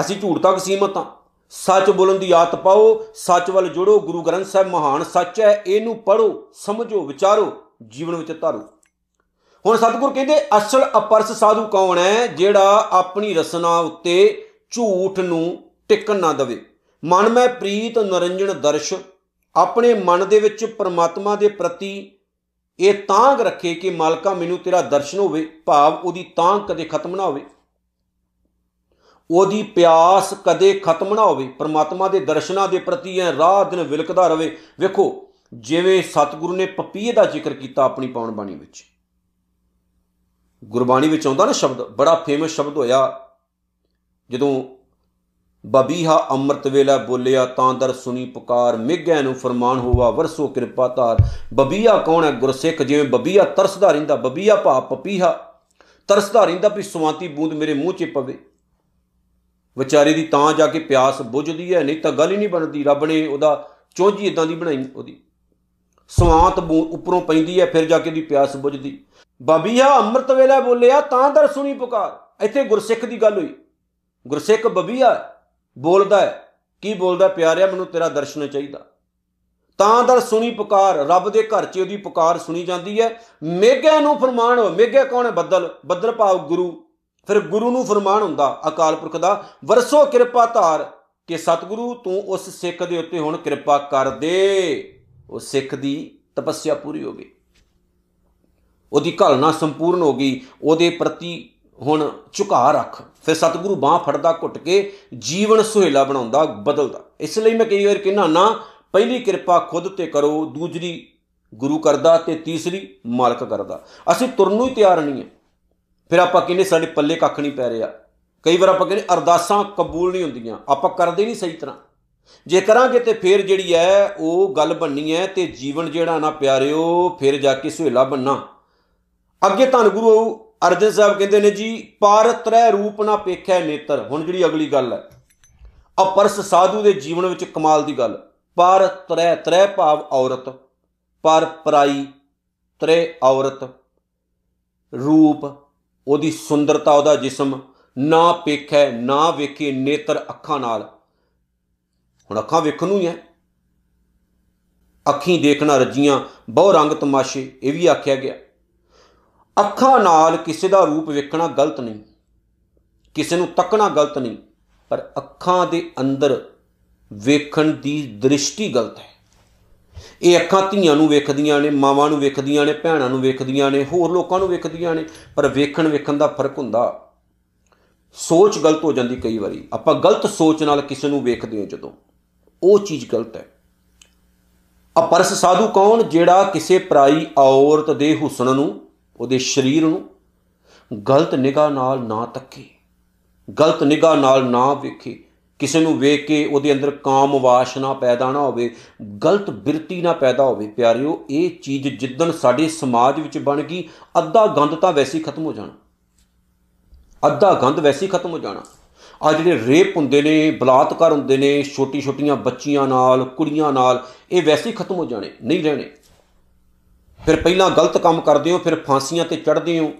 [SPEAKER 1] ਅਸੀਂ ਝੂਠ ਤੱਕ ਸੀਮਤ ਹਾਂ। ਸੱਚ ਬੋਲਣ ਦੀ ਆਦਤ ਪਾਓ, ਸੱਚ ਵੱਲ ਜੁੜੋ, ਗੁਰੂ ਗ੍ਰੰਥ ਸਾਹਿਬ ਮਹਾਨ ਸੱਚ ਹੈ, ਇਹਨੂੰ ਪੜੋ ਸਮਝੋ, ਵਿਚਾਰੋ, ਜੀਵਨ ਵਿੱਚ ਧਾਰੋ। ਹੁਣ ਸਤਿਗੁਰ ਕਹਿੰਦੇ, ਅਸਲ ਅਪਰਸ ਸਾਧੂ ਕੌਣ ਹੈ, ਜਿਹੜਾ ਆਪਣੀ ਰਸਨਾ ਉੱਤੇ ਝੂਠ ਨੂੰ ਟਿਕਣ ਨਾ ਦੇਵੇ। ਮਨ ਮੈਂ ਪ੍ਰੀਤ ਨਰੰਜਨ ਦਰਸ਼, ਆਪਣੇ ਮਨ ਦੇ ਵਿੱਚ ਪਰਮਾਤਮਾ ਦੇ ਪ੍ਰਤੀ ਇਹ ਤਾਂਗ ਰੱਖੇ ਕਿ ਮਾਲਕਾ ਮੈਨੂੰ ਤੇਰਾ ਦਰਸ਼ਨ ਹੋਵੇ, ਭਾਵ ਉਹਦੀ ਤਾਂਗ ਕਦੇ ਖਤਮ ਨਾ ਹੋਵੇ। ਉਹਦੀ ਪਿਆਸ ਕਦੇ ਖਤਮ ਨਾ ਹੋਵੇ। ਪਰਮਾਤਮਾ ਦੇ ਦਰਸ਼ਨਾਂ ਦੇ ਪ੍ਰਤੀ ਐ ਰਾਤ ਦਿਨ ਵਿਲਕਦਾ ਰਵੇ। ਵੇਖੋ, ਜਿਵੇਂ ਸਤਿਗੁਰੂ ਨੇ ਪਪੀਏ ਦਾ ਜ਼ਿਕਰ ਕੀਤਾ ਆਪਣੀ ਪਾਉਣ ਬਾਣੀ ਵਿੱਚ। ਗੁਰਬਾਣੀ ਵਿੱਚ ਆਉਂਦਾ ਨਾ ਸ਼ਬਦ, ਬੜਾ ਫੇਮਸ ਸ਼ਬਦ ਹੋਇਆ। ਜਦੋਂ ਬਬੀਹਾ ਅੰਮ੍ਰਿਤ ਵੇਲਾ ਬੋਲਿਆ, ਤਾਂ ਦਰ ਸੁਣੀ ਪੁਕਾਰ ਮਿਗੈ ਨੂੰ ਫਰਮਾਨ ਹੋਵਾ ਵਰਸੋ ਕਿਰਪਾ ਧਾਰ। ਬਬੀਆ ਕੌਣ ਹੈ? ਗੁਰਸਿੱਖ, ਜਿਵੇਂ ਬਬੀਆ ਤਰਸਦਾ ਰਹਿੰਦਾ ਬਬੀਆ ਭਾ ਪਪੀਹਾ ਤਰਸਦਾ ਰਹਿੰਦਾ ਵੀ ਸਵਾਂਤੀ ਬੂੰਦ ਮੇਰੇ ਮੂੰਹ 'ਚ ਪਵੇ। ਵਿਚਾਰੇ ਦੀ ਤਾਂ ਜਾ ਕੇ ਪਿਆਸ ਬੁਝਦੀ ਹੈ, ਨਹੀਂ ਤਾਂ ਗੱਲ ਹੀ ਨਹੀਂ ਬਣਦੀ। ਰੱਬ ਨੇ ਉਹਦਾ ਚੋਝੀ ਇਦਾਂ ਦੀ ਬਣਾਈ ਉਹਦੀ। ਸਵਾਂਤ ਬੂੰਦ ਉੱਪਰੋਂ ਪੈਂਦੀ ਹੈ, ਫਿਰ ਜਾ ਕੇ ਦੀ ਪਿਆਸ ਬੁਝਦੀ। ਬਬੀਆ ਅੰਮ੍ਰਿਤ ਵੇਲਾ ਬੋਲਿਆ, ਤਾਂ ਦਰ ਸੁਣੀ ਪੁਕਾਰ। ਇੱਥੇ ਗੁਰਸਿੱਖ ਦੀ ਗੱਲ ਹੋਈ। ਗੁਰਸਿੱਖ ਬਬੀਆ ਬੋਲਦਾ ਹੈ, ਕੀ ਬੋਲਦਾ ਪਿਆਰਿਆ, ਮੈਨੂੰ ਤੇਰਾ ਦਰਸ਼ਨ ਚਾਹੀਦਾ। ਤਾਂ ਦਰ ਸੁਣੀ ਪੁਕਾਰ, ਰੱਬ ਦੇ ਘਰ 'ਚ ਉਹਦੀ ਪੁਕਾਰ ਸੁਣੀ ਜਾਂਦੀ ਹੈ। ਮੇਘਿਆਂ ਨੂੰ ਫਰਮਾਨ ਹੋ ਮੇਘਿਆ ਕੌਣ ਹੈ? ਬੱਦਲ ਬੱਦਲ ਭਾਵ ਗੁਰੂ। ਫਿਰ ਗੁਰੂ ਨੂੰ ਫਰਮਾਨ ਹੁੰਦਾ, ਅਕਾਲ ਪੁਰਖ ਦਾ, ਵਰਸੋ ਕਿਰਪਾ ਧਾਰ ਕਿ ਸਤਿਗੁਰੂ, ਤੂੰ ਉਸ ਸਿੱਖ ਦੇ ਉੱਤੇ ਹੁਣ ਕਿਰਪਾ ਕਰ ਦੇ। ਉਹ ਸਿੱਖ ਦੀ ਤਪੱਸਿਆ ਪੂਰੀ ਹੋ ਗਈ। ਉਹਦੀ ਘਲਣਾ ਸੰਪੂਰਨ ਹੋ ਗਈ। ਉਹਦੇ ਪ੍ਰਤੀ ਹੁਣ ਝੁਕਾ ਰੱਖ। ਫਿਰ ਸਤਿਗੁਰੂ ਬਾਹ ਫੜਦਾ, ਘੁੱਟ ਕੇ ਜੀਵਨ ਸੁਹੇਲਾ ਬਣਾਉਂਦਾ, ਬਦਲਦਾ। ਇਸ ਲਈ ਮੈਂ ਕਈ ਵਾਰ ਕਹਿੰਦਾ ਨਾ, ਪਹਿਲੀ ਕਿਰਪਾ ਖੁਦ ਤੇ ਕਰੋ, ਦੂਜਰੀ ਗੁਰੂ ਕਰਦਾ ਤੇ ਤੀਸਰੀ ਮਾਲਕ ਕਰਦਾ। ਅਸੀਂ ਤੁਰਨ ਨੂੰ ਹੀ ਤਿਆਰ ਨਹੀਂ ਹੈ। ਫਿਰ ਆਪਾਂ ਕਹਿੰਦੇ ਸਾਡੇ ਪੱਲੇ ਕੱਖ ਨਹੀਂ ਪੈ ਰਿਹਾ। ਕਈ ਵਾਰ ਆਪਾਂ ਕਹਿੰਦੇ ਅਰਦਾਸਾਂ ਕਬੂਲ ਨਹੀਂ ਹੁੰਦੀਆਂ। ਆਪਾਂ ਕਰਦੇ ਨਹੀਂ ਸਹੀ ਤਰ੍ਹਾਂ। ਜੇ ਕਰਾਂਗੇ ਤੇ ਫਿਰ ਜਿਹੜੀ ਹੈ, ਉਹ ਗੱਲ ਬੰਨੀ ਹੈ ਤੇ ਜੀਵਨ ਜਿਹੜਾ ਨਾ ਪਿਆਰਿਓ, ਫਿਰ ਜਾ ਕੇ ਸੁਹੇਲਾ ਬੰਨਾ ਅੱਗੇ ਧੰਨ ਗੁਰੂ ਅਰਜਨ ਸਾਹਿਬ ਕਹਿੰਦੇ ਨੇ ਜੀ, ਪਰ ਤ੍ਰੈ ਰੂਪ ਨਾ ਪੇਖਿਆ ਨੇਤਰ। ਹੁਣ ਜਿਹੜੀ ਅਗਲੀ ਗੱਲ ਹੈ, ਅਪਰਸ ਸਾਧੂ ਦੇ ਜੀਵਨ ਵਿੱਚ ਕਮਾਲ ਦੀ ਗੱਲ। ਪਰ ਤ੍ਰੈ ਤ੍ਰੈ ਭਾਵ ਔਰਤ, ਪਰ ਪਰਾਈ, ਤ੍ਰੈ ਔਰਤ। ਰੂਪ, ਉਹਦੀ ਸੁੰਦਰਤਾ, ਉਹਦਾ ਜਿਸਮ, ਨਾ ਪੇਖੈ, ਨਾ ਵੇਖੇ ਨੇਤਰ ਅੱਖਾਂ ਨਾਲ। ਹੁਣ ਅੱਖਾਂ ਵੇਖਣ ਨੂੰ ਹੀ ਹੈ। ਅੱਖੀਂ ਦੇਖਣਾ, ਰੱਜੀਆਂ, ਬਹੁ ਰੰਗ ਤਮਾਸ਼ੇ, ਇਹ ਵੀ ਆਖਿਆ ਗਿਆ। ਅੱਖਾਂ ਨਾਲ ਕਿਸੇ ਦਾ ਰੂਪ ਵੇਖਣਾ ਗਲਤ ਨਹੀਂ, ਕਿਸੇ ਨੂੰ ਤੱਕਣਾ ਗਲਤ ਨਹੀਂ, ਪਰ ਅੱਖਾਂ ਦੇ ਅੰਦਰ ਵੇਖਣ ਦੀ ਦ੍ਰਿਸ਼ਟੀ ਗਲਤ ਹੈ। ਇਹ ਅੱਖਾਂ ਧੀਆਂ ਨੂੰ ਵੇਖਦੀਆਂ ਨੇ, ਮਾਵਾਂ ਨੂੰ ਵੇਖਦੀਆਂ ਨੇ, ਭੈਣਾਂ ਨੂੰ ਵੇਖਦੀਆਂ ਨੇ, ਹੋਰ ਲੋਕਾਂ ਨੂੰ ਵੇਖਦੀਆਂ ਨੇ, ਪਰ ਵੇਖਣ ਵੇਖਣ ਦਾ ਫ਼ਰਕ ਹੁੰਦਾ। ਸੋਚ ਗਲਤ ਹੋ ਜਾਂਦੀ ਕਈ ਵਾਰੀ। ਆਪਾਂ ਗਲਤ ਸੋਚ ਨਾਲ ਕਿਸੇ ਨੂੰ ਵੇਖਦੇ ਹਾਂ ਜਦੋਂ। ਉਹ ਚੀਜ਼ ਗਲਤ ਹੈ। ਅਪਰਸ ਸਾਧੂ ਕੌਣ? ਜਿਹੜਾ ਕਿਸੇ ਪਰਾਈ ਔਰਤ ਦੇ ਹੁਸਨ ਨੂੰ ਉਹਦੇ ਸਰੀਰ ਨੂੰ ਗਲਤ ਨਿਗਾਹ ਨਾਲ ਨਾ ਤੱਕੇ ਗਲਤ ਨਿਗਾਹ ਨਾਲ ਨਾ ਵੇਖੇ, ਕਿਸੇ ਨੂੰ ਵੇਖ ਕੇ ਉਹਦੇ ਅੰਦਰ ਕਾਮ ਵਾਸ਼ਨਾ ਪੈਦਾ ਨਾ ਹੋਵੇ, ਗਲਤ ਬਿਰਤੀ ਨਾ ਪੈਦਾ ਹੋਵੇ, ਪਿਆਰਿਓ, ਇਹ ਚੀਜ਼ ਜਿੱਦਣ ਸਾਡੇ ਸਮਾਜ ਵਿੱਚ ਬਣ ਗਈ, ਅੱਧਾ ਗੰਦ ਤਾਂ ਵੈਸੇ ਹੀ ਖਤਮ ਹੋ ਜਾਣਾ। ਅੱਧਾ ਗੰਦ ਵੈਸੇ ਹੀ ਖਤਮ ਹੋ ਜਾਣਾ। ਆ ਜਿਹੜੇ ਰੇਪ ਹੁੰਦੇ ਨੇ, ਬਲਾਤਕਾਰ ਹੁੰਦੇ ਨੇ ਛੋਟੀ ਛੋਟੀਆਂ ਬੱਚੀਆਂ ਨਾਲ, ਕੁੜੀਆਂ ਨਾਲ, ਇਹ ਵੈਸੇ ਹੀ ਖਤਮ ਹੋ ਜਾਣੇ, ਨਹੀਂ ਰਹਿਣੇ। ਫਿਰ ਪਹਿਲਾਂ ਗਲਤ ਕੰਮ ਕਰਦੇ ਹੋ, ਫਿਰ ਫਾਂਸੀਆਂ ਤੇ ਚੜ੍ਹਦੇ ਹੋ।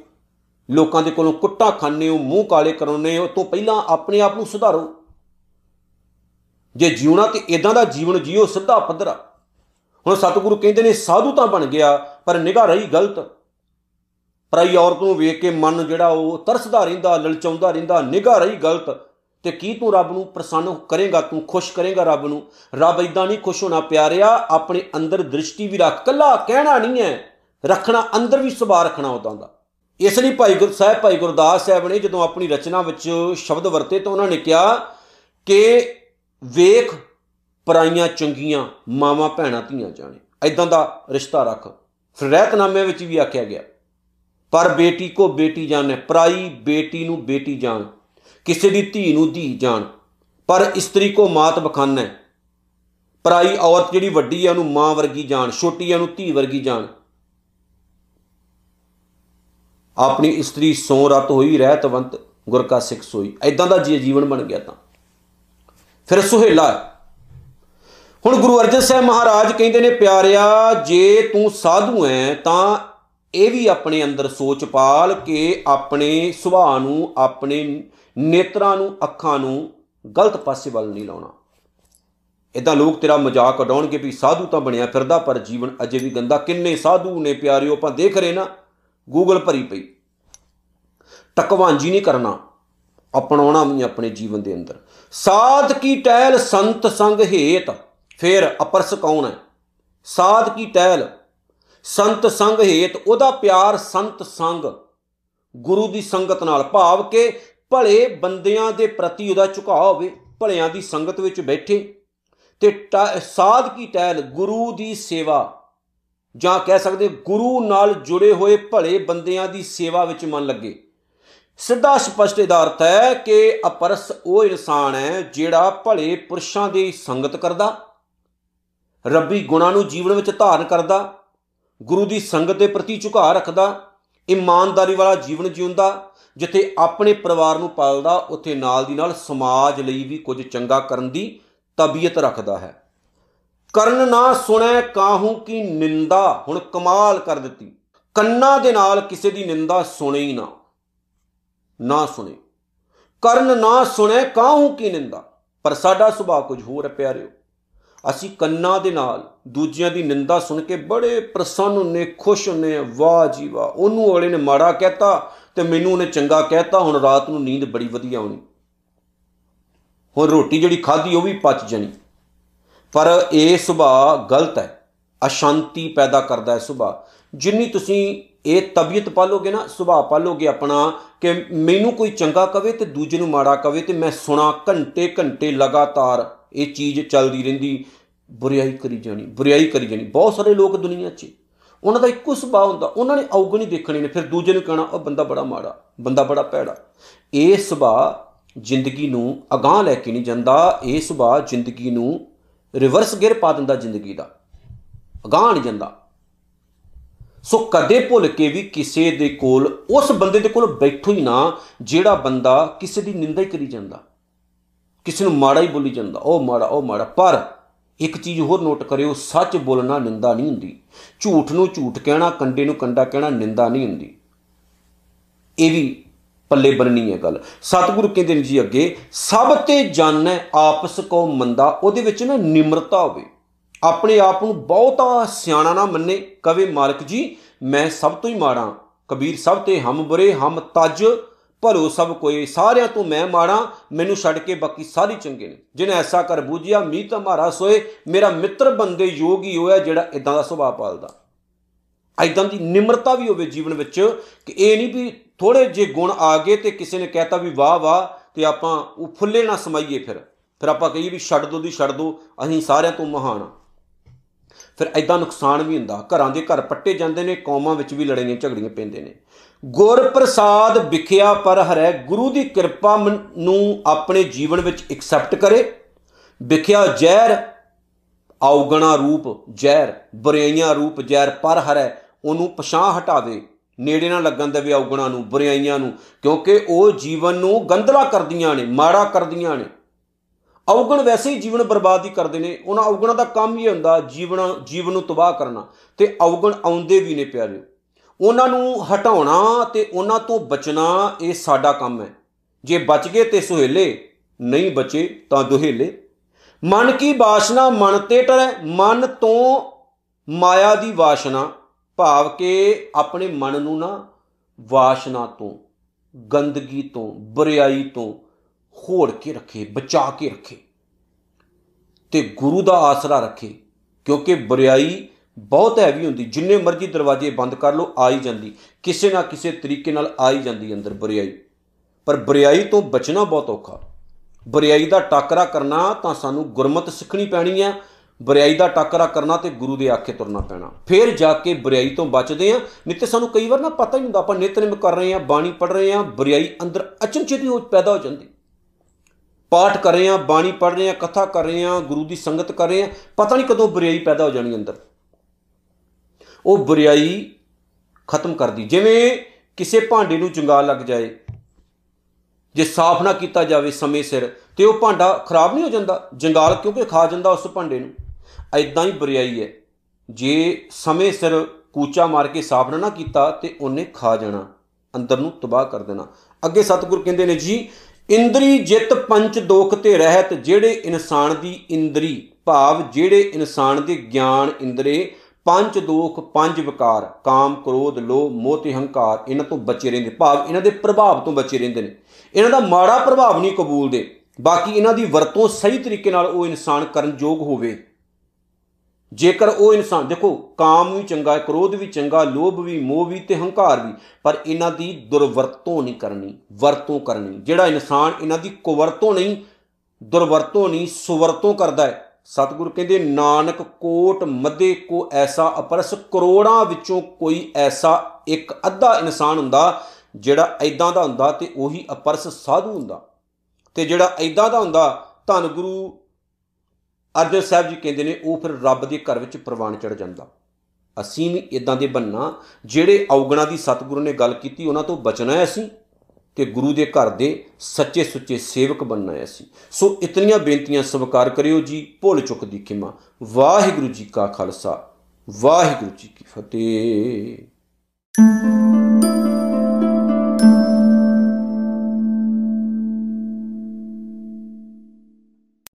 [SPEAKER 1] ਲੋਕਾਂ ਦੇ ਕੋਲੋਂ ਕੁੱਟਾਂ ਖਾਣੇ ਹੋ, ਮੂੰਹ ਕਾਲੇ ਕਰਾਉਨੇ ਹੋ, ਤੋਂ ਪਹਿਲਾਂ ਆਪਣੇ ਆਪ ਨੂੰ ਸੁਧਾਰੋ। ਜੇ ਜਿਉਣਾ ਤੇ ਇਦਾਂ ਦਾ ਜੀਵਨ ਜੀਓ, ਸਿੱਧਾ ਪੱਧਰਾ। ਹੁਣ ਸਤਿਗੁਰੂ ਕਹਿੰਦੇ ਨੇ, ਸਾਧੂ ਤਾਂ ਬਣ ਗਿਆ, ਪਰ ਨਿਗਾਹ ਰਹੀ ਗਲਤ। ਪਰਾਈ ਔਰਤ ਨੂੰ ਵੇਖ ਕੇ ਮਨ ਜਿਹੜਾ ਉਹ ਤਰਸਦਾ ਰਹਿੰਦਾ, ਲਲਚਾਉਂਦਾ ਰਹਿੰਦਾ, ਨਿਗਾਹ ਰਹੀ ਗਲਤ। ਤੇ ਕੀ ਤੂੰ ਰੱਬ ਨੂੰ ਪ੍ਰਸੰਨ ਕਰੇਗਾ, ਤੂੰ ਖੁਸ਼ ਕਰੇਗਾ ਰੱਬ ਨੂੰ? ਰੱਬ ਇਦਾਂ ਨਹੀਂ ਖੁਸ਼ ਹੋਣਾ ਪਿਆਰਿਆ, ਆਪਣੇ ਅੰਦਰ ਦ੍ਰਿਸ਼ਟੀ ਵੀ ਰੱਖ। ਕੱਲਾ ਕਹਿਣਾ ਨਹੀਂ ਹੈ, ਰੱਖਣਾ, ਅੰਦਰ ਵੀ ਸੁਭਾਅ ਰੱਖਣਾ ਉਦਾਂ ਦਾ। ਇਸ ਲਈ ਭਾਈ ਗੁਰ, ਸਾਹਿਬ ਭਾਈ ਗੁਰਦਾਸ ਸਾਹਿਬ ਨੇ ਜਦੋਂ ਆਪਣੀ ਰਚਨਾ ਵਿੱਚ ਸ਼ਬਦ ਵਰਤੇ ਤਾਂ ਉਹਨਾਂ ਨੇ ਕਿਹਾ ਕਿ ਵੇਖ ਪਰਾਈਆਂ ਚੰਗੀਆਂ, ਮਾਵਾਂ ਭੈਣਾਂ ਧੀਆਂ ਜਾਣੇ। ਐਦਾਂ ਦਾ ਰਿਸ਼ਤਾ ਰੱਖ। ਫਿਰ ਰਹਿਤਨਾਮੇ ਵਿੱਚ ਵੀ ਆਖਿਆ ਗਿਆ, ਪਰ ਬੇਟੀ ਕੋ ਬੇਟੀ ਜਾਣੇ, ਪਰਾਈ ਬੇਟੀ ਨੂੰ ਬੇਟੀ ਜਾਣ। ਕਿਸੇ ਦੀ ਧੀ ਨੂੰ ਧੀ ਜਾਣ ਪਰ ਇਸਤਰੀ ਕੋ ਮਾਤ ਬਖਾਨਾ ਪਰਾਈ ਔਰਤ ਜਿਹੜੀ ਵੱਡੀ ਹੈ ਉਹਨੂੰ ਮਾਂ ਵਰਗੀ ਜਾਣ ਛੋਟੀ ਹੈ ਉਹਨੂੰ ਧੀ ਵਰਗੀ ਜਾਣ ਆਪਣੀ ਇਸਤਰੀ ਸੋ ਰਤ ਹੋਈ ਰਹਿਤਵੰਤ ਗੁਰ ਕਾ ਸਿੱਖ ਸੋਈ। ਐਦਾਂ ਦਾ ਜੀ ਜੀਵਨ ਬਣ ਗਿਆ ਤਾਂ। ਫਿਰ ਸੁਹੇਲਾ ਹੁਣ ਗੁਰੂ ਅਰਜਨ ਸਾਹਿਬ ਮਹਾਰਾਜ ਕਹਿੰਦੇ ਨੇ, ਪਿਆਰਿਆ, ਜੇ ਤੂੰ ਸਾਧੂ ਹੈ ਤਾਂ ਇਹ ਵੀ ਆਪਣੇ ਅੰਦਰ ਸੋਚ ਪਾਲ ਕੇ ਆਪਣੇ ਸੁਭਾਅ ਨੂੰ, ਆਪਣੇ ਨੇਤਰਾਂ ਨੂੰ, ਅੱਖਾਂ ਨੂੰ ਗਲਤ ਪਾਸੇ ਵੱਲ ਨਹੀਂ ਲਾਉਣਾ। ਇਦਾਂ ਲੋਕ ਤੇਰਾ ਮਜ਼ਾਕ ਉਡਾਉਣਗੇ ਵੀ ਸਾਧੂ ਤਾਂ ਬਣਿਆ ਫਿਰਦਾ, ਪਰ ਜੀਵਨ ਅਜੇ ਵੀ ਗੰਦਾ। ਕਿੰਨੇ ਸਾਧੂ ਨੇ ਪਿਆਰਿਓ, ਆਪਾਂ ਦੇਖ ਰਹੇ ਨਾ ਗੂਗਲ ਭਰੀ ਪਈ। ਟਕਵਾਂਜੀ ਨਹੀਂ ਕਰਨਾ, ਅਪਣਾਉਣਾ ਵੀ ਆਪਣੇ ਜੀਵਨ ਦੇ ਅੰਦਰ। ਸਾਧ ਕੀ ਟਹਿਲ ਸੰਤ ਸੰਗ ਹੇਤ, ਫਿਰ ਅਪਰਸ ਕੌਣ ਹੈ? ਸਾਧ ਕੀ ਟਹਿਲ ਸੰਤ ਸੰਗ ਹੇਤ, ਉਹਦਾ ਪਿਆਰ ਸੰਤ ਸੰਗ, ਗੁਰੂ ਦੀ ਸੰਗਤ ਨਾਲ ਭਾਵ ਕੇ ਭਲੇ ਬੰਦਿਆਂ ਦੇ ਪ੍ਰਤੀ ਉਹਦਾ ਝੁਕਾਅ ਹੋਵੇ, ਭਲਿਆਂ ਦੀ ਸੰਗਤ ਵਿੱਚ ਬੈਠੇ ਤੇ ਸਾਧ ਕੀ ਟਹਿਲ, ਗੁਰੂ ਦੀ ਸੇਵਾ। ਜਾਂ ਕਹਿ ਸਕਦੇ ਗੁਰੂ ਨਾਲ ਜੁੜੇ ਹੋਏ ਭਲੇ ਬੰਦਿਆਂ ਦੀ ਸੇਵਾ ਵਿੱਚ ਮਨ ਲੱਗੇ। ਸਿੱਧਾ ਸਪਸ਼ਟ ਇਹਦਾ ਅਰਥ ਹੈ ਕਿ ਅਪਰਸ ਉਹ ਇਨਸਾਨ ਹੈ ਜਿਹੜਾ ਭਲੇ ਪੁਰਸ਼ਾਂ ਦੀ ਸੰਗਤ ਕਰਦਾ, ਰੱਬੀ ਗੁਣਾਂ ਨੂੰ ਜੀਵਨ ਵਿੱਚ ਧਾਰਨ ਕਰਦਾ, ਗੁਰੂ ਦੀ ਸੰਗਤ ਦੇ ਪ੍ਰਤੀ ਝੁਕਾਅ ਰੱਖਦਾ ਇਮਾਨਦਾਰੀ ਵਾਲਾ ਜੀਵਨ ਜਿਉਂਦਾ, ਜਿੱਥੇ ਆਪਣੇ ਪਰਿਵਾਰ ਨੂੰ ਪਾਲਦਾ, ਉੱਥੇ ਨਾਲ ਦੀ ਨਾਲ ਸਮਾਜ ਲਈ ਵੀ ਕੁਝ ਚੰਗਾ ਕਰਨ ਦੀ ਤਬੀਅਤ ਰੱਖਦਾ ਹੈ। ਕਰਨ ਨਾ ਸੁਣੈ ਕਾਹੂ ਕੀ ਨਿੰਦਾ, ਹੁਣ ਕਮਾਲ ਕਰ ਦਿੱਤੀ। ਕੰਨਾਂ ਦੇ ਨਾਲ ਕਿਸੇ ਦੀ ਨਿੰਦਾ ਸੁਣੇ ਹੀ ਨਾ। ਨਾ ਸੁਣੇ। ਕਰਨ ਨਾ ਸੁਣੇ ਕਾਹੂ ਕੀ ਨਿੰਦਾ। ਪਰ ਸਾਡਾ ਸੁਭਾਅ ਕੁਝ ਹੋਰ ਹੈ ਪਿਆਰਿਓ। ਅਸੀਂ ਕੰਨਾਂ ਦੇ ਨਾਲ ਦੂਜਿਆਂ ਦੀ ਨਿੰਦਾ ਸੁਣ ਕੇ ਬੜੇ ਪ੍ਰਸੰਨ ਹੁੰਨੇ ਖੁਸ਼ ਹੁੰਨੇ ਵਾਹ ਜੀ ਵਾਹ। ਉਹਨੂੰ ਵਾਲੇ ਨੇ ਮਾੜਾ ਕਹਿਤਾ ਤੇ ਮੈਨੂੰ ਉਹਨੇ ਚੰਗਾ ਕਹਿਤਾ, ਹੁਣ ਰਾਤ ਨੂੰ ਨੀਂਦ ਬੜੀ ਵਧੀਆ ਆਉਣੀ। ਹੁਣ ਰੋਟੀ ਜਿਹੜੀ ਖਾਧੀ, ਉਹ ਵੀ ਪਚ ਜਾਣੀ। ਪਰ ਇਹ ਸੁਭਾਅ ਗਲਤ ਹੈ। ਅਸ਼ਾਂਤੀ ਪੈਦਾ ਕਰਦਾ ਹੈ ਸੁਭਾਅ। ਜਿੰਨੀ ਤੁਸੀਂ ਇਹ ਤਬੀਅਤ ਪਾਲੋਗੇ ਨਾ, ਸੁਭਾਅ ਪਾਲੋਗੇ ਆਪਣਾ ਕਿ ਮੈਨੂੰ ਕੋਈ ਚੰਗਾ ਕਵੇ ਤੇ ਦੂਜੇ ਨੂੰ ਮਾੜਾ ਕਵੇ ਤੇ ਮੈਂ ਸੁਣਾ ਘੰਟੇ ਘੰਟੇ ਲਗਾਤਾਰ ਇਹ ਚੀਜ਼ ਚੱਲਦੀ ਰਹਿੰਦੀ। ਬੁਰੀਾਈ ਕਰੀ ਜਾਣੀ, ਬੁਰੀਾਈ ਕਰੀ ਜਾਣੀ। ਬਹੁਤ ਸਾਰੇ ਲੋਕ ਦੁਨੀਆ 'ਚ। ਉਹਨਾਂ ਦਾ ਇੱਕੋ ਸੁਭਾਅ ਹੁੰਦਾ। ਉਹਨਾਂ ਨੇ ਔਗਣੀ ਦੇਖਣੀ ਨੇ, ਫਿਰ ਦੂਜੇ ਨੂੰ ਕਹਿਣਾ, ਉਹ ਬੰਦਾ ਬੜਾ ਮਾੜਾ, ਬੰਦਾ ਬੜਾ ਭੈੜਾ। ਇਹ ਸੁਭਾਅ ਜ਼ਿੰਦਗੀ ਨੂੰ ਅਗਾਹ ਲੈ ਕੇ ਨਹੀਂ ਜਾਂਦਾ। ਇਹ ਸੁਭਾਅ ਜ਼ਿੰਦਗੀ ਨੂੰ ਰਿਵਰਸ ਗੇਅਰ ਪਾ ਦਿੰਦਾ ਜ਼ਿੰਦਗੀ ਦਾ। ਅਗਾਹ ਨਹੀਂ ਜਾਂਦਾ। ਸੋ ਕਦੇ ਭੁੱਲ ਕੇ ਵੀ ਕਿਸੇ ਦੇ ਕੋਲ, ਉਸ ਬੰਦੇ ਦੇ ਕੋਲ ਬੈਠੋ ਹੀ ਨਾ, ਜਿਹੜਾ ਬੰਦਾ ਕਿਸੇ ਦੀ ਨਿੰਦਾ ਹੀ ਕਰੀ ਜਾਂਦਾ। ਕਿਸੇ ਨੂੰ ਮਾੜਾ ਹੀ ਬੋਲੀ ਜਾਂਦਾ। ਉਹ ਮਾੜਾ ਉਹ ਮਾੜਾ। ਪਰ ਇੱਕ ਚੀਜ਼ ਹੋਰ ਨੋਟ ਕਰਿਓ, ਸੱਚ ਬੋਲਣਾ ਨਿੰਦਾ ਨਹੀਂ ਹੁੰਦੀ। ਝੂਠ ਨੂੰ ਝੂਠ ਕਹਿਣਾ, ਕੰਡੇ ਨੂੰ ਕੰਡਾ ਕਹਿਣਾ ਨਿੰਦਾ ਨਹੀਂ ਹੁੰਦੀ। ਇਹ ਵੀ ਪੱਲੇ ਬੰਨਣੀ ਹੈ ਗੱਲ। ਸਤਿਗੁਰੂ ਕਹਿੰਦੇ ਨੇ ਜੀ ਅੱਗੇ, ਸਭ ਤੇ ਜਾਣੈ ਆਪਸ ਕੋ ਮੰਦਾ, ਉਹਦੇ ਵਿੱਚ ਨਾ ਨਿਮਰਤਾ ਹੋਵੇ। ਆਪਣੇ ਆਪ ਨੂੰ ਬਹੁਤਾ ਸਿਆਣਾ ਨਾ ਮੰਨੇ। ਕਵੇ ਮਾਲਕ ਜੀ, ਮੈਂ ਸਭ ਤੋਂ ਹੀ ਮਾੜਾ, ਕਬੀਰ ਸਭ ਤੇ ਹਮ ਬੁਰੇ, ਹਮ ਤਜ ਭਰੋ ਸਭ ਕੋਈ ਸਾਰਿਆਂ ਤੋਂ ਮੈਂ ਮਾੜਾ, ਮੈਨੂੰ ਛੱਡ ਕੇ ਬਾਕੀ ਸਾਰੇ ਚੰਗੇ ਨੇ। ਜਿਹਨੇ ਐਸਾ ਕਰ ਬੂਝਿਆ ਮੀਤ ਹਮਾਰਾ ਸੋਏ, ਮੇਰਾ ਮਿੱਤਰ ਬੰਦੇ ਯੋਗ ਹੀ ਹੋਇਆ ਜਿਹੜਾ ਇਦਾਂ ਦਾ ਸੁਭਾਅ ਪਾਲਦਾ। ਐਦਾਂ ਦੀ ਨਿਮਰਤਾ ਵੀ ਹੋਵੇ ਜੀਵਨ ਵਿੱਚ ਕਿ ਇਹ ਨਹੀਂ ਵੀ ਥੋੜੇ ਜੇ ਗੁਣ ਆ ਗਏ ਤੇ ਕਿਸੇ ਨੇ ਕਹਿਤਾ ਵੀ ਵਾਹ ਵਾਹ ਤੇ ਆਪਾਂ ਉਹ ਫੁੱਲੇ ਨਾ ਸਮਾਈਏ ਫਿਰ। ਫਿਰ ਆਪਾਂ ਕਹੀਏ ਵੀ ਛੱਡ ਦੋ ਦੀ ਛੱਡ ਦੋ, ਅਸੀਂ ਸਾਰਿਆਂ ਤੋਂ ਮਹਾਨ ਆ। ਫਿਰ ਐਦਾਂ ਨੁਕਸਾਨ ਵੀ ਹੁੰਦਾ। ਘਰਾਂ ਦੇ ਘਰ ਪੱਟੇ ਜਾਂਦੇ ਨੇ, ਕੌਮਾਂ ਵਿੱਚ ਵੀ ਲੜਾਈਆਂ ਝਗੜੀਆਂ ਪੈਂਦੇ ਨੇ। ਗੁਰ ਪ੍ਰਸਾਦ ਵਿਖਿਆ ਪਰ ਹਰੈ ਗੁਰੂ ਦੀ ਕਿਰਪਾ ਨੂੰ ਆਪਣੇ ਜੀਵਨ ਵਿੱਚ ਐਕਸੈਪਟ ਕਰੇ। ਵਿਖਿਆ ਜ਼ਹਿਰ, ਔਗਣਾ ਰੂਪ ਜ਼ਹਿਰ, ਬੁਰਾਈਆਂ ਰੂਪ ਜ਼ਹਿਰ ਪਰ ਹਰੈ ਉਹਨੂੰ ਪਛਾਹ ਹਟਾਵੇ। ਨੇੜੇ ਨਾ ਲੱਗਣ ਦੇਵੇ ਔਗਣਾ ਨੂੰ, ਬੁਰਾਈਆਂ ਨੂੰ, ਕਿਉਂਕਿ ਉਹ ਜੀਵਨ ਨੂੰ ਗੰਦਲਾ ਕਰਦੀਆਂ ਨੇ, ਮਾੜਾ ਕਰਦੀਆਂ ਨੇ। ਔਗਣ ਵੈਸੇ ਹੀ ਜੀਵਨ ਬਰਬਾਦ ਹੀ ਕਰਦੇ ਨੇ, ਉਹਨਾਂ ਔਗਣਾਂ ਦਾ ਕੰਮ ਹੀ ਹੁੰਦਾ ਜੀਵਨ ਜੀਵਨ ਨੂੰ ਤਬਾਹ ਕਰਨਾ। ਤੇ ਔਗਣ ਆਉਂਦੇ ਵੀ ਨੇ ਪਿਆਰੇ ਉਹਨਾਂ ਨੂੰ ਹਟਾਉਣਾ ਤੇ ਉਹਨਾਂ ਤੋਂ ਬਚਣਾ ਇਹ ਸਾਡਾ ਕੰਮ ਹੈ। ਜੇ ਬਚ ਗਏ ਤੇ ਸੁਹੇਲੇ, ਨਹੀਂ ਬਚੇ ਤਾਂ ਦੁਹੇਲੇ। ਮਨ ਕੀ ਬਾਸ਼ਨਾ ਮਨ ਤੇ ਟਰੈ, ਮਨ ਤੋਂ ਮਾਇਆ ਦੀ ਵਾਸ਼ਨਾ, ਭਾਵ ਕਿ ਆਪਣੇ ਮਨ ਨੂੰ ਨਾ ਵਾਸ਼ਨਾ ਤੋਂ, ਗੰਦਗੀ ਤੋਂ, ਬੁਰੀਾਈ ਤੋਂ ਹੋੜ ਕੇ ਰੱਖੇ, ਬਚਾ ਕੇ ਰੱਖੇ। ਤੇ ਗੁਰੂ ਦਾ ਆਸਰਾ ਰੱਖੇ, ਕਿਉਂਕਿ ਬੁਰੀਾਈ ਬਹੁਤ ਹੈਵੀ ਹੁੰਦੀ, ਜਿੰਨੇ ਮਰਜ਼ੀ ਦਰਵਾਜ਼ੇ ਬੰਦ ਕਰ ਲਓ, ਆ ਹੀ ਜਾਂਦੀ। ਕਿਸੇ ਨਾ ਕਿਸੇ ਤਰੀਕੇ ਨਾਲ ਆ ਹੀ ਜਾਂਦੀ ਅੰਦਰ ਬੁਰੀਾਈ ਪਰ ਬੁਰੀਾਈ ਤੋਂ ਬਚਣਾ ਬਹੁਤ ਔਖਾ। ਬੁਰੀਾਈ ਦਾ ਟਾਕਰਾ ਕਰਨਾ ਤਾਂ ਸਾਨੂੰ ਗੁਰਮਤ ਸਿੱਖਣੀ ਪੈਣੀ ਆ। ਬੁਰੀਾਈ ਦਾ ਟਾਕਰਾ ਕਰਨਾ ਤੇ ਗੁਰੂ ਦੇ ਆਖੇ ਤੁਰਨਾ ਪੈਣਾ। ਫਿਰ ਜਾ ਕੇ ਬੁਰੀਾਈ ਤੋਂ ਬਚਦੇ ਆ। ਨਹੀਂ ਤੇ ਸਾਨੂੰ ਕਈ ਵਾਰ ਨਾ ਪਤਾ ਹੀ ਹੁੰਦਾ, ਆਪਾਂ ਨਿਤਨੇਮ ਕਰ ਰਹੇ ਆ, ਬਾਣੀ ਪੜ ਰਹੇ ਆ ਬੁਰੀਾਈ ਅੰਦਰ ਅਚਨਚੇਤੀ ਹੋ ਪੈਦਾ ਹੋ ਜਾਂਦੀ। ਪਾਠ ਕਰ ਰਹੇ ਆ, ਬਾਣੀ ਪੜ ਰਹੇ ਆ, ਕਥਾ ਕਰ ਰਹੇ ਆ, ਗੁਰੂ ਦੀ ਸੰਗਤ ਕਰ ਰਹੇ ਆ, ਪਤਾ ਨਹੀਂ ਕਦੋਂ ਬੁਰੀਾਈ ਪੈਦਾ ਹੋ ਜਾਣੀ ਅੰਦਰ। ਉਹ ਬੁਰੀਾਈ ਖਤਮ ਕਰਦੀ। ਜਿਵੇਂ ਕਿਸੇ ਭਾਂਡੇ ਨੂੰ ਜੰਗਾਲ ਲੱਗ ਜਾਏ, ਜੇ ਸਾਫ਼ ਨਾ ਕੀਤਾ ਜਾਵੇ ਸਮੇਂ ਸਿਰ, ਤੇ ਉਹ ਭਾਂਡਾ ਖਰਾਬ ਨਹੀਂ ਹੋ ਜਾਂਦਾ, ਜੰਗਾਲ ਕਿਉਂਕਿ ਖਾ ਜਾਂਦਾ ਉਸ ਭਾਂਡੇ ਨੂੰ। ਐਦਾਂ ਹੀ ਬੁਰੀਾਈ ਹੈ। ਜੇ ਸਮੇਂ ਸਿਰ ਕੂਚਾ ਮਾਰ ਕੇ ਸਾਫ਼ ਨਾ ਕੀਤਾ, ਤੇ ਉਹਨੇ ਖਾ ਜਾਣਾ, ਅੰਦਰ ਨੂੰ ਤਬਾਹ ਕਰ ਦੇਣਾ। ਅੱਗੇ ਸਤਿਗੁਰ ਕਹਿੰਦੇ ਨੇ ਜੀ, ਇੰਦਰੀ ਜਿਤ ਪੰਚ ਦੋਖ ਤੇ ਰਹਿਤ, ਜਿਹੜੇ ਇਨਸਾਨ ਦੀ ਇੰਦਰੀ ਭਾਵ, ਜਿਹੜੇ ਇਨਸਾਨ ਦੇ ਗਿਆਨ ਇੰਦਰੇ ਪੰਜ ਦੋਖ, ਪੰਜ ਵਿਕਾਰ, ਕਾਮ, ਕ੍ਰੋਧ, ਲੋਭ, ਮੋਹ ਤੇ ਹੰਕਾਰ, ਇਹਨਾਂ ਤੋਂ ਬਚੇ ਰਹਿੰਦੇ। ਭਾਵ ਇਹਨਾਂ ਦੇ ਪ੍ਰਭਾਵ ਤੋਂ ਬਚੇ ਰਹਿੰਦੇ ਨੇ। ਇਹਨਾਂ ਦਾ ਮਾੜਾ ਪ੍ਰਭਾਵ ਨਹੀਂ ਕਬੂਲ ਦੇ। ਬਾਕੀ ਇਹਨਾਂ ਦੀ ਵਰਤੋਂ ਸਹੀ ਤਰੀਕੇ ਨਾਲ ਉਹ ਇਨਸਾਨ ਕਰਨ ਯੋਗ ਹੋਵੇ। ਜੇਕਰ ਉਹ ਇਨਸਾਨ ਦੇਖੋ, ਕਾਮ ਵੀ ਚੰਗਾ ਹੈ ਕ੍ਰੋਧ ਵੀ ਚੰਗਾ, ਲੋਭ ਵੀ, ਮੋਹ ਵੀ ਤੇ ਹੰਕਾਰ ਵੀ, ਪਰ ਇਹਨਾਂ ਦੀ ਦੁਰਵਰਤੋਂ ਨਹੀਂ ਕਰਨੀ, ਵਰਤੋਂ ਕਰਨੀ। ਜਿਹੜਾ ਇਨਸਾਨ ਇਹਨਾਂ ਦੀ ਕੁਵਰਤੋਂ ਨਹੀਂ, ਦੁਰਵਰਤੋਂ ਨਹੀਂ, ਸੁਵਰਤੋਂ ਕਰਦਾ ਹੈ ਸਤਿਗੁਰ ਕਹਿੰਦੇ, ਨਾਨਕ ਕੋਟ ਮੱਦੇ ਕੋ ਐਸਾ ਅਪਰਸ, ਕਰੋੜਾਂ ਵਿੱਚੋਂ ਕੋਈ ਐਸਾ ਇੱਕ ਅੱਧਾ ਇਨਸਾਨ ਹੁੰਦਾ ਜਿਹੜਾ ਐਦਾਂ ਦਾ ਹੁੰਦਾ ਤੇ ਉਹੀ ਅਪਰਸ ਸਾਧੂ ਹੁੰਦਾ। ਤੇ ਜਿਹੜਾ ਐਦਾਂ ਦਾ ਹੁੰਦਾ, ਧੰਨ ਗੁਰੂ ਅਰਜਨ ਸਾਹਿਬ ਜੀ ਕਹਿੰਦੇ ਨੇ, ਉਹ ਫਿਰ ਰੱਬ ਦੇ ਘਰ ਵਿੱਚ ਪ੍ਰਵਾਨ ਚੜ ਜਾਂਦਾ। ਅਸੀਂ ਵੀ ਇਦਾਂ ਦੇ ਬੰਨਾ, ਜਿਹੜੇ ਔਗਣਾ ਦੀ ਸਤਿਗੁਰੂ ਨੇ ਗੱਲ ਕੀਤੀ, ਉਹਨਾਂ ਤੋਂ ਬਚਣਾ ਹੈ ਅਸੀਂ। ਤੇ ਗੁਰੂ ਦੇ ਘਰ ਦੇ ਸੱਚੇ ਸੁੱਚੇ ਸੇਵਕ ਬਣਨਾ ਹੈ ਅਸੀਂ ਸੋ ਇਤਨੀਆਂ ਬੇਨਤੀਆਂ ਸਵਾਰ ਕਰਿਓ ਜੀ, ਭੁੱਲ ਚੁੱਕ ਦੀ ਖਿਮਾ। ਵਾਹਿਗੁਰੂ ਜੀ ਕਾ ਖਾਲਸਾ, ਵਾਹਿਗੁਰੂ ਜੀ ਕੀ ਫਤਿਹ।